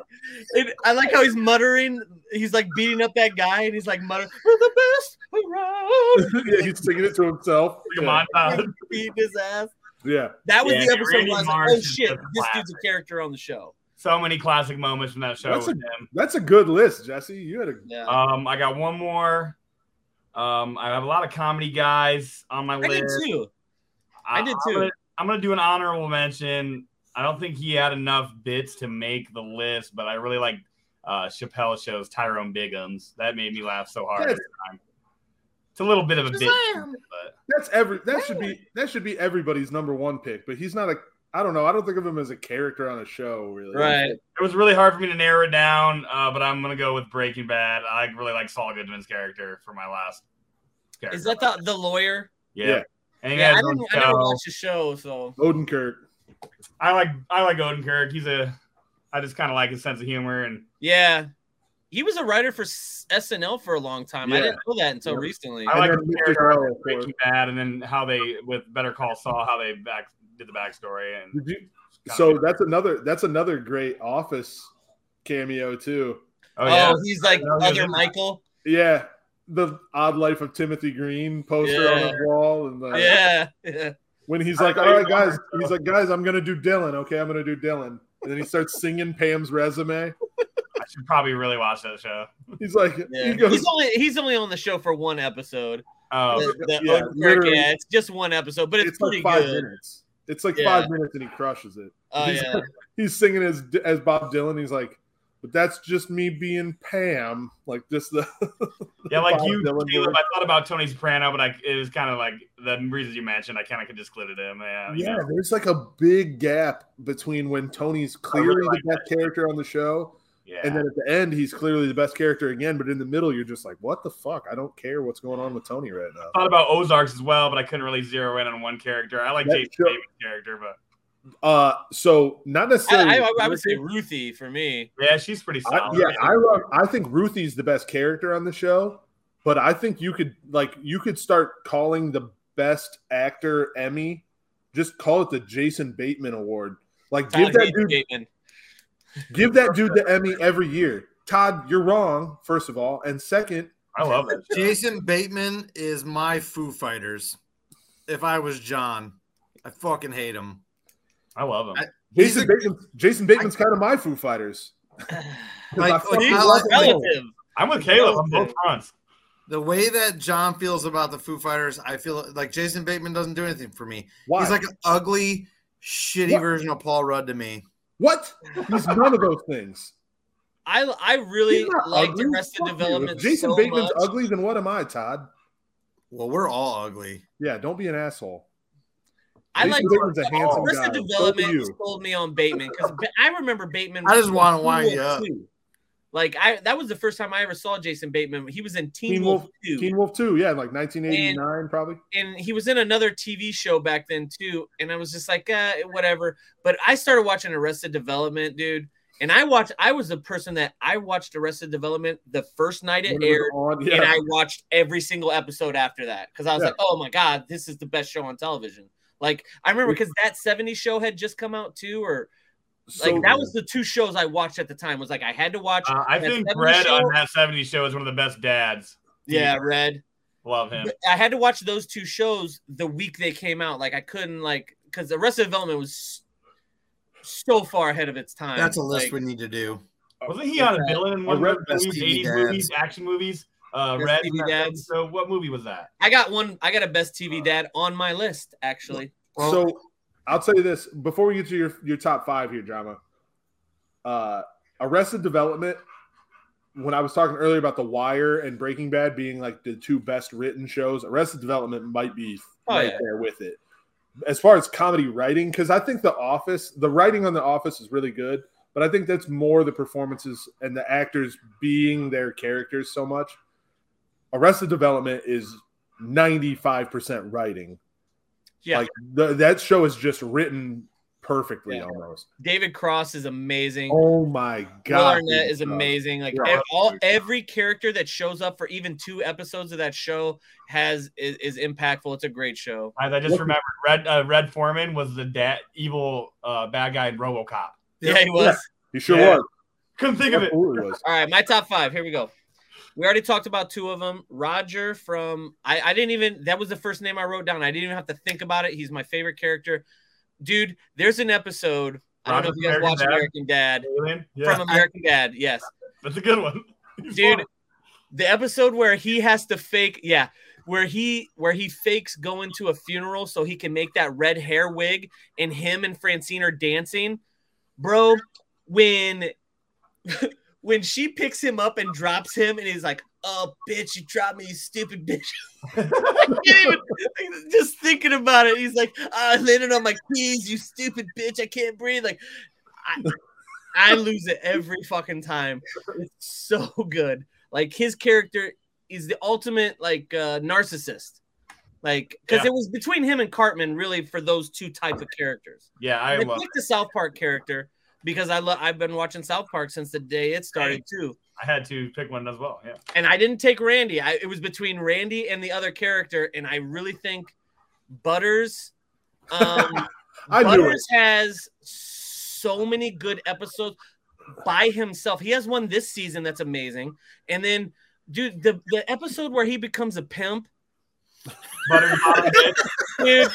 And I like how he's muttering. He's like beating up that guy, and he's like muttering, "We're the best around." <laughs> yeah, he's singing it to himself. Come on, uh, beating his ass. Yeah. That was Yeah, the episode Randy where I was like, "Oh shit, just a this dude's a character on the show." so many classic moments from that show That's a- him. That's a good list, Jesse. You had a Yeah, Um, I got one more. Um, I have a lot of comedy guys on my I list. did too. I did I'm too. gonna, I'm gonna do an honorable mention. I don't think he had enough bits to make the list, but I really like uh, Chappelle shows Tyrone Biggums. That made me laugh so hard every time. It's a little bit of a bit, but that's every that should be that should be everybody's number one pick, but he's not a I don't know. I don't think of him as a character on a show, really. Right. it was really hard for me to narrow it down. Uh, but I'm gonna go with Breaking Bad. I really like Saul Goodman's character for my last. Character. Is that the the lawyer? yeah? Yeah. And Yeah, I, didn't, I never show. watched the show, so Odenkirk. I like I like Odenkirk. He's a I just kind of like his sense of humor and yeah. He was a writer for SNL for a long time. I didn't know that until Yeah. recently. I like the character Darrell, of of. Breaking Bad, and then how they with Better Call Saul, how they back did the backstory and Did you so that's another that's another great office cameo too. oh Oh, yeah, he's like No, other. Michael. Yeah. The odd life of Timothy Green poster on the wall and the, Yeah. yeah. when he's like, thought All he right, was guys, he's like, guys, I'm gonna do Dylan. Okay, I'm gonna do Dylan. And then he starts singing Pam's resume. I should probably really watch that show. He's like, Yeah. he goes, He's only he's only on the show for one episode. Oh, The- the yeah, Odenkirk, yeah, it's just one episode, but it's, it's pretty like five good. minutes. It's like Yeah. five minutes and he crushes it. Oh he's, yeah. <laughs> he's singing as as Bob Dylan. He's like, but that's just me being Pam. Like just the <laughs> yeah, like you, Caleb. I thought about Tony Soprano, but I it was kind of like the reasons you mentioned. I kind of could just split it in. Yeah, yeah. know. There's like a big gap between when Tony's clearly really like the best character on the show, yeah. and then at the end he's clearly the best character again. But in the middle, you're just like, what the fuck? I don't care what's going on with Tony right now. I thought about Ozarks as well, but I couldn't really zero in on one character. I like That Jason show- character, but Uh, so not necessarily. I, I would say Ruthie for me. yeah, she's pretty I, solid. yeah, I love. I think Ruthie's the best character on the show, but I think you could like you could start calling the best actor Emmy. Just call it the Jason Bateman Award. Like give that dude Bateman. give that dude the Emmy every year. Todd, you're wrong. First of all, and second, I love it. Jason Bateman is my Foo Fighters. If I was John, I fucking hate him. I love him. I- He's Jason a- Bateman. Jason Bateman's kind of my Foo Fighters. Like, I he's I like I'm with Caleb on both fronts. the way that John feels about the Foo Fighters, I feel like Jason Bateman doesn't do anything for me. Why? He's like an ugly, shitty What? version of Paul Rudd to me. what? He's none of those things. I I really like ugly. Arrested Fuck you. Development If Jason so Bateman's much. ugly, then what am I, Todd? Well, we're all ugly. Yeah, don't be an asshole. I like Bateman's a handsome Arrested guy. So Development you. sold me on Bateman because I remember Bateman. I just want to Teen wind you up. 2. Like I, that was the first time I ever saw Jason Bateman. He was in Teen, Teen Wolf, Wolf, 2, Teen Wolf 2, yeah, like 1989, probably. and he was in another TV show back then too. And I was just like, uh, whatever. But I started watching Arrested Development, dude. And I watched. I was the person that I watched Arrested Development the first night it When it was aired, on, and. I watched every single episode after that because I was Yeah. like, oh my god, this is the best show on television. Like I remember because that 70s show had just come out too, or like So that was the two shows I watched at the time. Was like I had to watch. Uh, I that think Red show. on that 70s show is one of the best dads. yeah, Red. Love him. I had to watch those two shows the week they came out. Like I couldn't like because the rest of development was so far ahead of its time. That's a list Like, we need to do. Wasn't he on a villain in one of the Best 80s dads. movies, action movies? Uh, Best Red. TV in. So what movie was that? I got one. I got a best TV dad on my list actually. So I'll tell you this before we get to your, your top five here, drama. Uh, Arrested Development. When I was talking earlier about The Wire and Breaking Bad being like the two best written shows, Arrested Development might be Oh, right yeah. there with it. As far as comedy writing, because I think The Office, the writing on The Office is really good, but I think that's more the performances and the actors being their characters so much. Arrested Development is 95% writing. Yeah, Like the, that show is just written perfectly Yeah. almost. David Cross is amazing. Oh my god. Will god. Arnett is amazing. Like Yeah. all every character that shows up for even two episodes of that show has is, is impactful. It's a great show. Guys, I just What- remembered Red uh, Red Foreman was the dad, evil uh, bad guy in RoboCop. Yeah, he was. He sure Yeah. was. Couldn't think of it. All right, my top five. Here we go. We already talked about two of them. Roger from I, I didn't even that was the first name I wrote down. I didn't even have to think about it. He's my favorite character. Dude, there's an episode. I don't know if you guys watch American Dad? Yeah, from American Dad. Yes. that's a good one. <laughs> He's Dude, fun. the episode where he has to fake yeah where he where he fakes going to a funeral so he can make that red hair wig and him and francine are dancing bro when <laughs> when she picks him up and drops him and he's like oh bitch you dropped me you stupid bitch. <laughs> I can't even just thinking about it. He's like i landed on my keys you stupid bitch i can't breathe. Like I, I lose it every fucking time. It's so good. Like his character is the ultimate like uh narcissist. Like because Yeah. it was between him and cartman really for those two type of characters. Yeah, I love. the south park character because i love i've been watching south park since the day it started too I had to pick one as well. Yeah. and i didn't take randy I, it was between randy and the other character and i really think butters um <laughs> I knew it. butters has so many good episodes by himself he has one this season that's amazing and then dude the, the episode where he becomes a pimp Butter's bottom <laughs> bitch. dude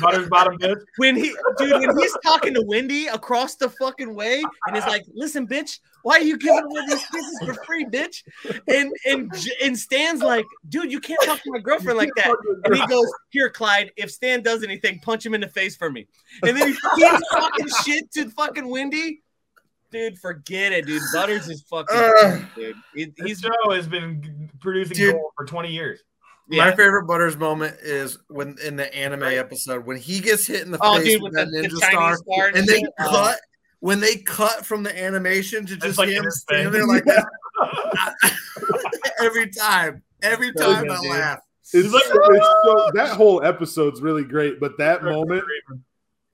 Butter's bottom bitch. when he dude when he's talking to wendy across the fucking way and he's like listen bitch why are you giving away these kisses for free bitch and and J- and stan's like dude you can't talk to my girlfriend like that and he goes here clyde if stan does anything punch him in the face for me and then he keeps talking shit to fucking wendy dude forget it dude butters is fucking Ugh. <sighs> dude He- This he's show has been producing Dude. gold for 20 years. Yeah. My favorite Butters moment is when in the anime episode when he gets hit in the oh face dude with with that the, the ninja chinese star, star and they. Oh. cut when they cut from the animation to just like him standing there like that <laughs> every time. Every So time good, I dude. laugh. It's, like, so, it's so <laughs> that whole episode's really great, but that moment,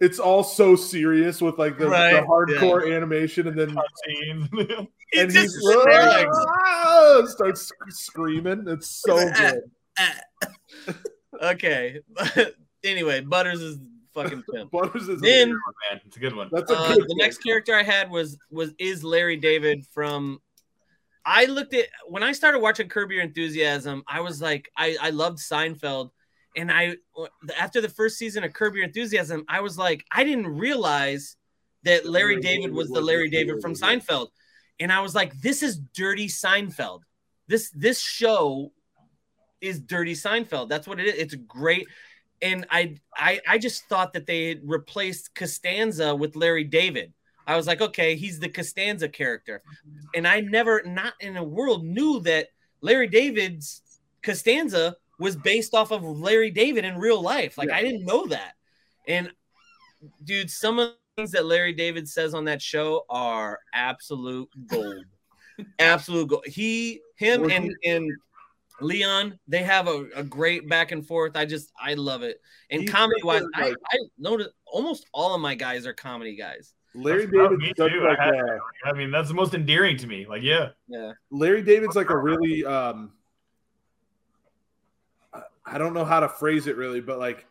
it's all so serious with like the, Right, the hardcore animation, and then <laughs> Cutscenes. And just he like ah, starts screaming. It's so good. <laughs> okay <laughs> anyway butters is fucking <laughs> pimp Butters is Then- man, it's a good one. that's a Uh, good the one. next character I had was was is Larry David from. I looked at when I started watching Curb Your Enthusiasm. I was like, I I loved Seinfeld, and I after the first season of Curb Your Enthusiasm, I was like, I didn't realize that Larry David was the Larry David from Seinfeld, and I was like, this is dirty Seinfeld. This this show is dirty Seinfeld. That's what it is. It's great and I, I I just thought that they replaced Costanza with Larry David. I was like, okay, he's the Costanza character, and I never, not in a world, knew that Larry David's Costanza was based off of Larry David in real life. Like Yeah. I didn't know that. And dude, some of the things that Larry David says on that show are absolute gold. <laughs> absolute gold. He, him, and and Leon, they have a, a great back and forth. I just I love it. And comedy wise, such a, I, like- I noticed almost all of my guys are comedy guys. Larry That's- oh, David's me such too. like I had- a, I mean, that's the most endearing to me. Like, yeah. Yeah. Larry David's like a really um I- I don't know how to phrase it really, but like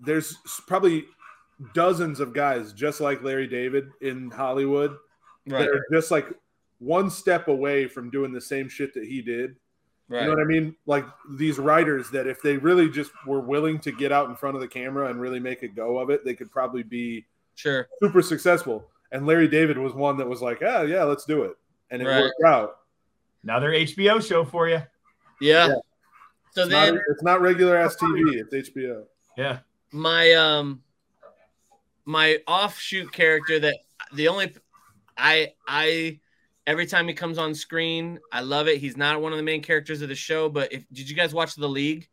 there's probably dozens of guys just like Larry David in Hollywood Right. that are just like one step away from doing the same shit that he did. Right. You know what I mean? Like these writers that if they really just were willing to get out in front of the camera and really make a go of it, they could probably be Sure. super successful. And Larry David was one that was like, "Ah, yeah, let's do it," and it Right. worked out. Another HBO show for you. Yeah. Yeah. So It's then not, it's not regular ass TV; it's HBO. Yeah. my um my offshoot character that the only I I every time he comes on screen, I love it. He's not one of the main characters of the show, but if did you guys watch The League?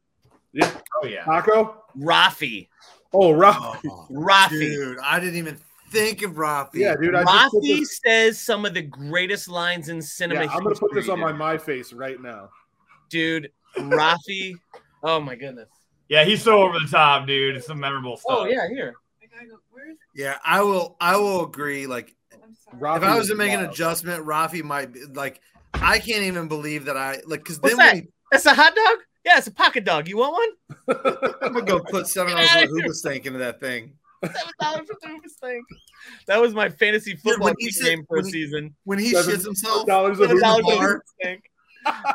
Yeah, Oh yeah. Taco. Rafi. Oh, Rob. Oh, Rafi. dude, I didn't even think of Rafi. Yeah, dude. I Rafi this, says some of the greatest lines in cinema. yeah, I'm gonna put this history, on my my face right now. dude. Rafi. Oh my goodness. Yeah, he's so over the top, dude. It's some memorable oh, stuff. Oh yeah, here. Yeah, I will. I will agree. Like, Rafi if I was to make an adjustment, Rafi might be like. I can't even believe that I like because What's then that? when That's a hot dog? Yeah, it's a pocket dog. You want one? <laughs> I'm gonna go put seven dollars Get of <laughs> outta here. Hooba Stank into that thing. Seven dollars for the thing. That was my fantasy football when he team said- name for a season. When he Seven shits himself, dollars of Seven Hooba dollars for the stink.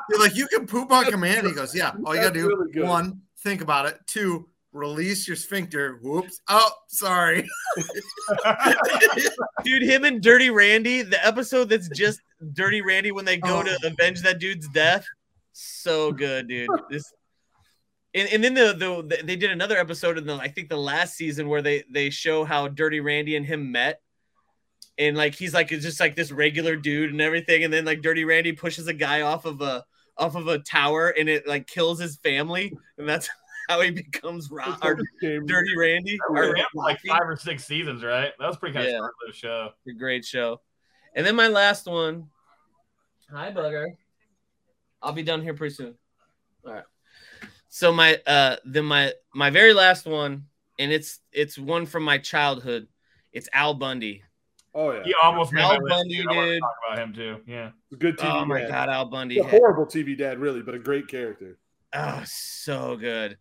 you're like, you can poop on command. He goes, yeah. All you gotta do really good. one, think about it. Two, release your sphincter. Whoops. Oh, sorry. <laughs> Dude, him and Dirty Randy, the episode that's just Dirty Randy when they go oh. to Oh. avenge that dude's death. So good, dude. This and, and then the, the they did another episode in the I think the last season where they they show how Dirty Randy and him met. And like he's like it's just like this regular dude and everything, and then like Dirty Randy pushes a guy off of a off of a tower and it like kills his family, and that's how he becomes Ro- It's or like a game. Dirty Randy. That Or like five or six seasons, right? That was pretty kind of Yeah. short lived show. a great show. And then my last one. Hi, bugger. I'll be done here pretty soon. All right. So my uh then my my very last one, and it's it's one from my childhood. It's Al Bundy. Oh yeah, He almost made Al my list. Bundy, too. I wanted to dude. talk about him too. Yeah. good TV. oh my dad. god, Al Bundy. A horrible TV dad, really, but a great character. Oh, so good.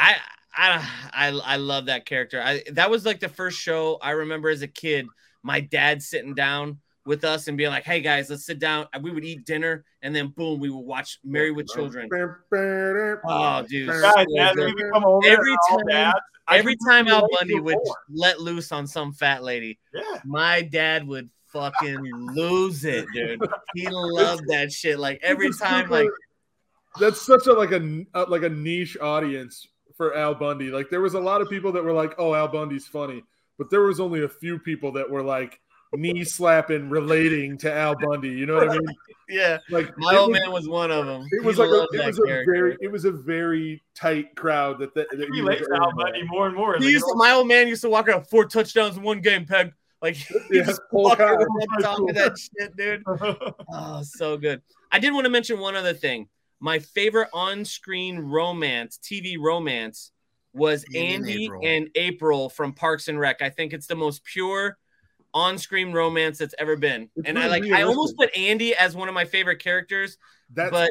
I I I I love that character. I that was like the first show I remember as a kid. My dad sitting down with us and being like, "Hey guys, let's sit down." We would eat dinner, and then boom, we would watch Married with Children. Oh, dude. Guys, so as good. we become older, Every time- dads, Every time Al Bundy would let loose on some fat lady, Yeah. my dad would fucking lose it, dude. He loved that shit. Like every time, like that's such a like a uh, like a niche audience for Al Bundy. Like there was a lot of people that were like, "Oh, Al Bundy's funny," but there was only a few people that were like knee slapping, relating to Al Bundy. You know what I mean? <laughs> yeah, Like my old was- man was one of them. It was He like a, it that was a character. very it was a very tight crowd that that, that He you relates to Al. Bundy more and more. He I used to, my old man used to walk around four touchdowns in one game, Peg. Like <laughs> he Yeah, just <laughs> Paul walked around Cox. talking that shit, dude. Oh, so good. I did want to mention one other thing. My favorite on-screen romance, TV romance, was Andy and April. and April from Parks and Rec. I think it's the most pure on-screen romance that's ever been. It's and I really like I almost put Andy as one of my favorite characters, That's but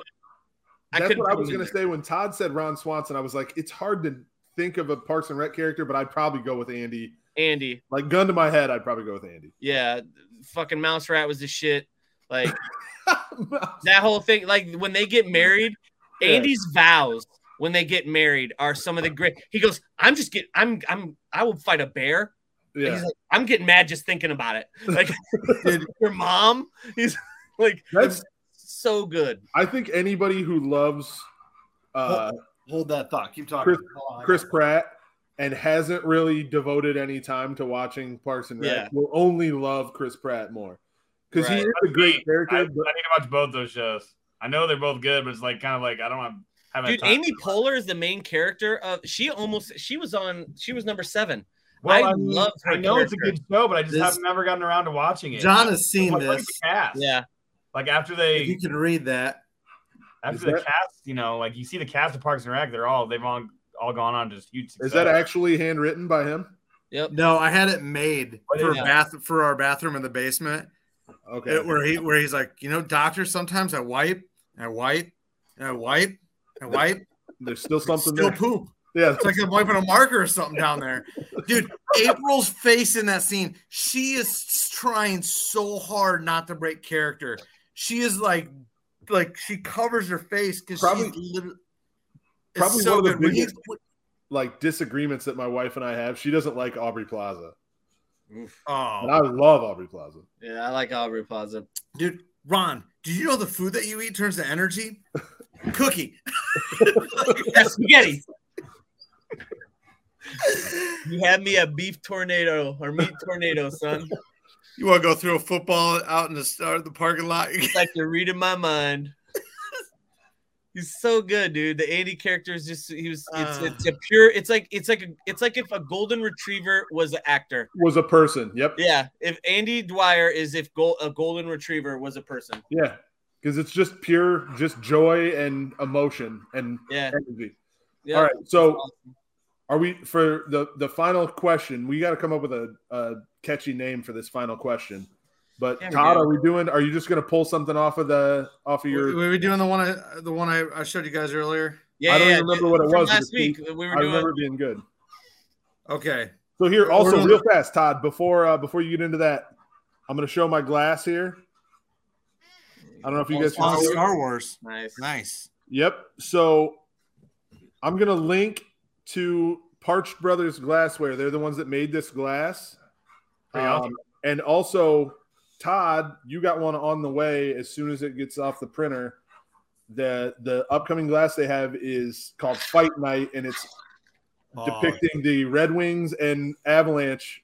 I that's couldn't what I was gonna there. say when Todd said Ron Swanson. I was like, it's hard to think of a Parks and Rec character, but I'd probably go with Andy. Andy. Like gun to my head, I'd probably go with Andy. Yeah, fucking Mouse Rat was the shit. Like <laughs> that whole thing like when they get married Yeah. andy's vows when they get married are some of the great he goes i'm just getting i'm i'm i will fight a bear yeah, he's like i'm getting mad just thinking about it <laughs> like your mom <laughs> he's like that's. so good I think anybody who loves uh, Hold that thought. Keep talking. Chris- Hold Chris. Pratt and hasn't really devoted any time to watching Parks and Rec Yeah. will only love Chris Pratt more because he Right. is a great I, I character. need to watch both those shows. I know they're both good, but it's like kind of like I don't have haven't Dude, time. Amy Poehler is the main character of. She almost. She was on. She was number seven. Well, I I, mean, love her I know it's a good show, but I just This- have never gotten around to watching it. John has seen Like, look at this. cast. Yeah. Like after If they you can read that, after Is the that- cast, you know, like you see the cast of Parks and Rec, they're all they've all all gone on just huge. Success. Is that actually handwritten by him? Yep. no, I had it made What for is bath for our bathroom in the basement. Okay. It- where he where he's like, you know, doctor. Sometimes I wipe, and I wipe, and I wipe, and I wipe. There's still something Still there. poop. Yeah. It's like I'm wiping a marker or something down there. Dude, April's face in that scene, she is trying so hard not to break character. She is like, like she covers her face because Probably- she's literally. probably so one of the biggest- Like disagreements that my wife and I have. She doesn't like Aubrey Plaza. Oh, and Oh, I love Aubrey Plaza. Yeah, I like Aubrey Plaza. dude, Ron, do you know the food that you eat turns to energy? <laughs> Cookie. <laughs> That's spaghetti. You had me a beef tornado or meat tornado, son. <laughs> You want to go throw a football out in the start of the parking lot? It's like you're reading my mind. He's so good, dude. The Andy character is just he was it's Uh. it's a pure it's like it's like a, it's like if a golden retriever was an actor. Was a person. Yep. Yeah, if Andy Dwyer is if a golden retriever was a person. Yeah. Because it's just pure, just joy and emotion and Yeah. energy. yeah. All right. So are we for the the final question? We got to come up with a, a catchy name for this final question. But Yeah, Todd, are we doing? Are you just going to pull something off of the off of your? Were we doing the one I the one I, I showed you guys earlier? Yeah, I don't yeah, even remember what it was, last week. it's- We I doing remember being good. Okay. So here, also doing real the- fast, Todd. Before uh, before you get into that, I'm going to show my glass here. I don't know if you guys On can. Star Wars. nice. Nice. Yep. So I'm gonna link to Parched Brothers Glassware. They're the ones that made this glass. Um, awesome. and also, Todd, you got one on the way as soon as it gets off the printer. The the upcoming glass they have is called Fight Night, and it's Oh, depicting the Red Wings and Avalanche,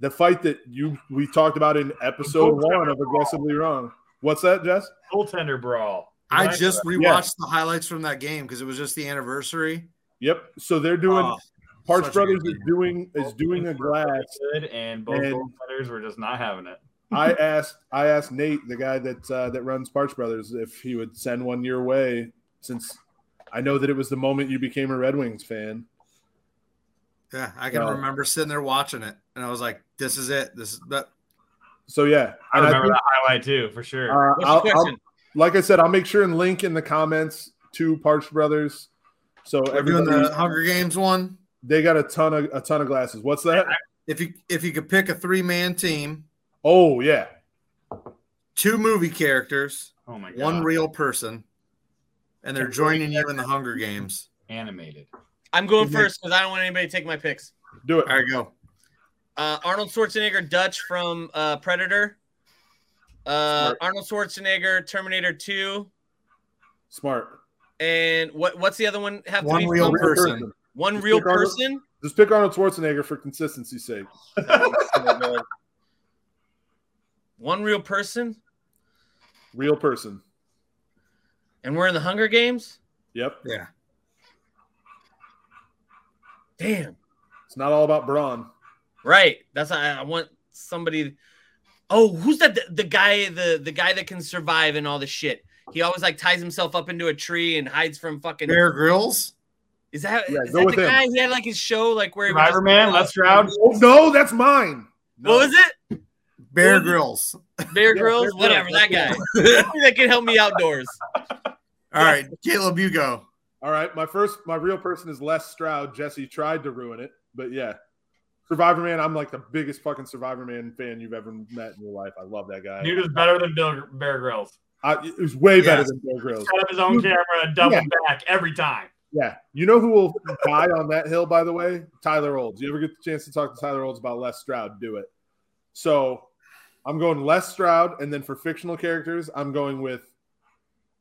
the fight that you we talked about in episode one of Aggressively Wrong. What's that, Jess? goaltender brawl. I just that. rewatched the highlights from that game because it was just the anniversary. Yep. So they're doing Oh, Parched such Brothers is doing is doing a teams were really glass. good, and both And- goaltenders were just not having it. <laughs> I asked I asked Nate, the guy that uh, that runs Parch Brothers, if he would send one your way, since I know that it was the moment you became a Red Wings fan. Yeah, I can Well- remember sitting there watching it, and I was like, "This is it. This is that." So yeah, I and remember think, that highlight too, for sure. uh, What's I'll- the I'll- like I said, I'll make sure and link in the comments to Parch Brothers. So We're doing the Hunger Games one. they got a ton of a ton of glasses. What's that? If you if you could pick a three man team, Oh yeah, two movie characters, oh my god, one real person, and they're joining you in the Hunger Games. animated. I'm going first because I don't want anybody to take my picks. do it. All right, go. Uh, Arnold Schwarzenegger, Dutch from uh, Predator. Uh, Arnold Schwarzenegger, Terminator 2. Smart. And what what's the other one have to One be real from? person. One Just real pick Arnold- person? Just pick Arnold Schwarzenegger for consistency's sake. One real person? Real person. And we're in the Hunger Games? Yep. Yeah. Damn. It's not all about brawn. Right. That's I, I want somebody. Oh, who's that? The, the guy, the the guy that can survive and all the shit. He always like ties himself up into a tree and hides from fucking. Bear Grylls. Is that, Yeah, is go that with the him. guy? He had like his show, like where he would Survivor just- Man, Les Stroud. Oh no, that's mine. No. What was it? Bear What was? Grylls. Bear Yeah, Grylls, Bear whatever. Grylls, That guy that can help me outdoors. All right, Caleb, you go. All right, my first, my real person is Les Stroud. Jesse tried to ruin it, but yeah, Survivor Man. I'm like the biggest fucking Survivor Man fan you've ever met in your life. I love that guy. Dude is better than Bill Bear Grylls. I, it was way better than Bear Grylls. Set up his own camera and double Yeah. back every time. Yeah, you know who will die on that hill? By the way, Tyler Olds. You ever get the chance to talk to Tyler Olds about Les Stroud? Do it. So, I'm going Les Stroud, and then for fictional characters, I'm going with.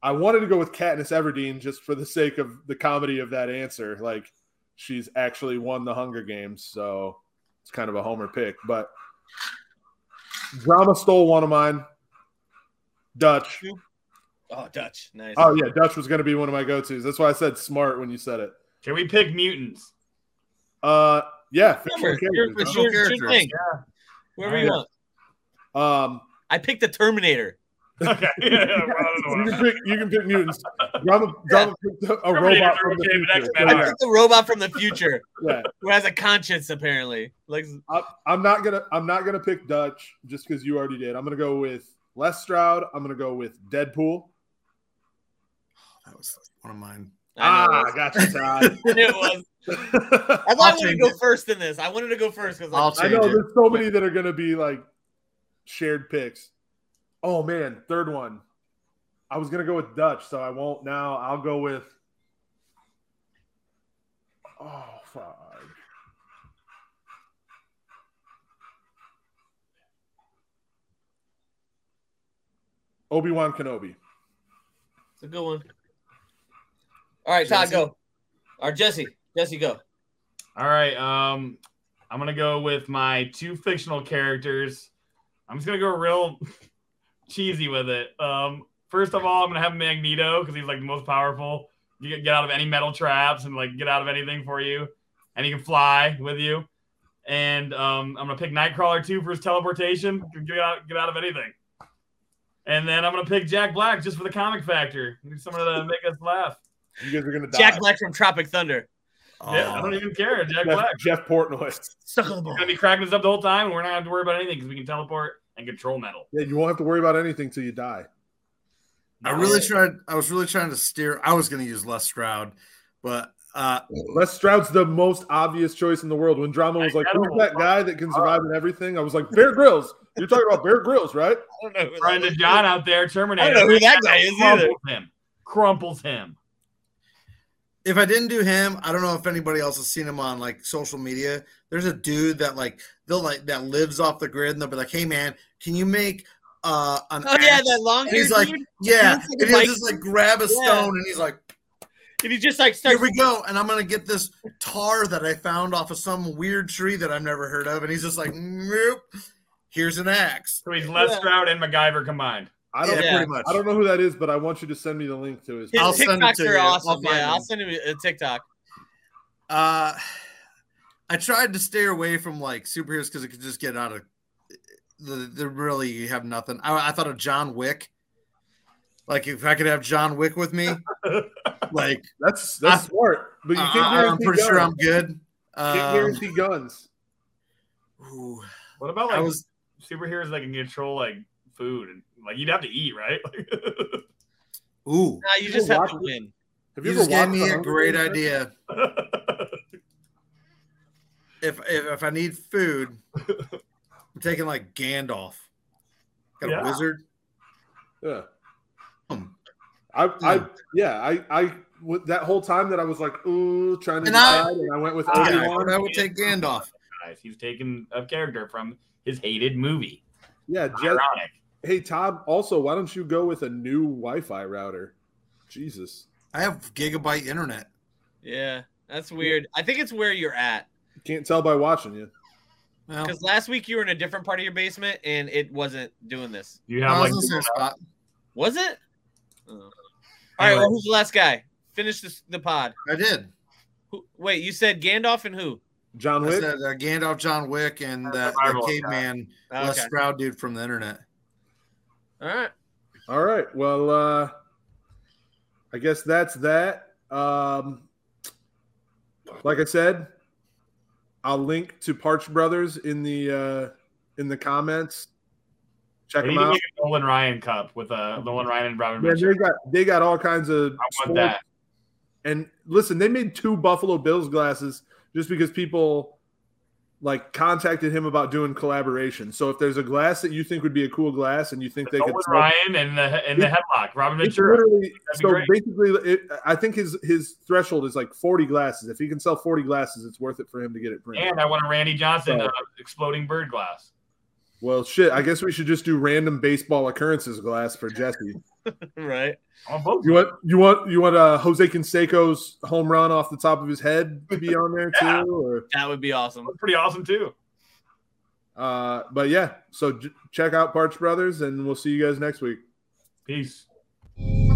I wanted to go with Katniss Everdeen just for the sake of the comedy of that answer. Like, she's actually won the Hunger Games, so it's kind of a homer pick. But drama stole one of mine. Dutch. Oh, Dutch. Nice. Oh yeah, Dutch was going to be one of my go-tos. That's why I said smart when you said it. Can we pick mutants? Uh, yeah, fictional Whatever. Your- characters, it's your, your characters. thing. Yeah. Whoever you want. Um, I picked the Terminator. Okay. <laughs> Yeah, yeah, well, I you don't know. <laughs> can pick. You can pick mutants. Drama, drama picked a robot from the future. I picked the robot from the future <laughs> Yeah, who has a conscience, apparently. Like, I, I'm not gonna. I'm not gonna pick Dutch just because you already did. I'm gonna go with Les Stroud. I'm gonna go with Deadpool. That was one of mine. I Ah, it was. got you, Todd. I it was. I thought I I'll wanted to go it. first in this. I wanted to go first because I'll I know it. there's so many that are gonna be like shared picks. Oh man, third one. I was gonna go with Dutch, so I won't now. I'll go with. Oh fuck. Obi Wan Kenobi. it's a good one. All right, Todd, Jesse? go. Or Jesse. Jesse, go. All right. Um, I'm gonna go with my two fictional characters. I'm just gonna go real <laughs> cheesy with it. Um, first of all, I'm gonna have Magneto because he's like the most powerful. You can get out of any metal traps and like get out of anything for you, and he can fly with you. And um, I'm gonna pick Nightcrawler too for his teleportation. Get out, get out of anything. And then I'm gonna pick Jack Black just for the comic factor. Need someone to make us laugh. You guys are gonna die. Jack Black from Tropic Thunder. Yeah, I don't even care. Jack Jeff, Black. Jeff Portnoy. Stuck on the ball. We're gonna be cracking this up the whole time, and we're not gonna have to worry about anything because we can teleport and control metal. Yeah, you won't have to worry about anything till you die. I really tried. I was really trying to steer. I was going to use Les Stroud, but uh, Les Stroud's the most obvious choice in the world. When drama was like, "Who's that guy that can survive in everything?" I was like, "Bear Grylls." You're talking about Bear Grylls, right? I don't know. who that. John out there, Terminator. I don't know who that guy is either. Crumples him. Crumples him. If I didn't do him, I don't know if anybody else has seen him on like social media. There's a dude that like they'll like that lives off the grid, and they'll be like, "Hey man, can you make uh an Oh yeah, that long And he's like, dude. "Yeah," He's like and he'll bike- just like grab a Yeah. stone, and he's like, And he just like "Here we go," and I'm gonna get this tar that I found off of some weird tree that I've never heard of, and he's just like, "Nope, here's an axe. So he's Les Yeah. Stroud and MacGyver combined. I don't. Yeah, Yeah. pretty much. I don't know who that is, but I want you to send me the link to his. His I'll send it TikToks to are you. I'll awesome. Yeah, I'll send him a TikTok. Uh, I tried to stay away from like superheroes because it could just get out of the. the really you have nothing. I, I thought of John Wick. Like if I could have John Wick with me, <laughs> like That's that's I- smart, but you can't I, am guarantee pretty sure. I'm good. Can't Um, guarantee guns. ooh, What about like was superheroes that can control like food and like you'd have to eat, right? <laughs> ooh. Nah, you just have to win. Have You you, just ever gave me a great Games? idea. If, if if I need food, I'm taking like Gandalf. Got Yeah. a wizard. Yeah. Hmm. I, I, Hmm. yeah, I, I, with that whole time that I was like, ooh, trying to And I- decide, and I went with Obi Wan. I would take Gandalf. Guys, he's taken a character from his hated movie. Yeah, Jeff, Ironic. Hey Todd. Also, why don't you go with a new Wi-Fi router? Jesus, I have gigabyte internet. Yeah, that's weird. I think it's where you're at. can't tell by watching you. Well, Because last week you were in a different part of your basement and it wasn't doing this. You have like was in the same spot. Was it? Oh. All right. Well, who's the last guy? Finish this, the pod. I did. Who, wait, you said Gandalf and who? John I Wick. said uh, Gandalf, John Wick, and that, that Survival guy. caveman Les okay. Stroud dude from the internet. All right. All right. Well, uh, I guess that's that. Um, like I said, I'll link to Parch Brothers in the uh, in the comments. Check them out. make a Nolan Ryan cup with uh, Nolan Ryan and Robin Man, Mitchell. they got they got all kinds of I want that. And listen, they made two Buffalo Bills glasses just because people like contacted him about doing collaboration. So if there's a glass that you think would be a cool glass and you think they could Ryan and the and the headlock. Robin Ventura. literally so great. basically. It, I think his his threshold is like forty glasses. If he can sell forty glasses, it's worth it for him to get it printed. And I want a Randy Johnson So- uh, exploding bird glass. Well, shit. I guess we should just do random baseball occurrences glass for Jesse. <laughs> Right. I want both. You want you want you want uh, Jose Canseco's home run off the top of his head to be on there <laughs> too, or That would be awesome. That's pretty awesome too. uh, but yeah. So j- check out Parch Brothers, and we'll see you guys next week. Peace. Bye.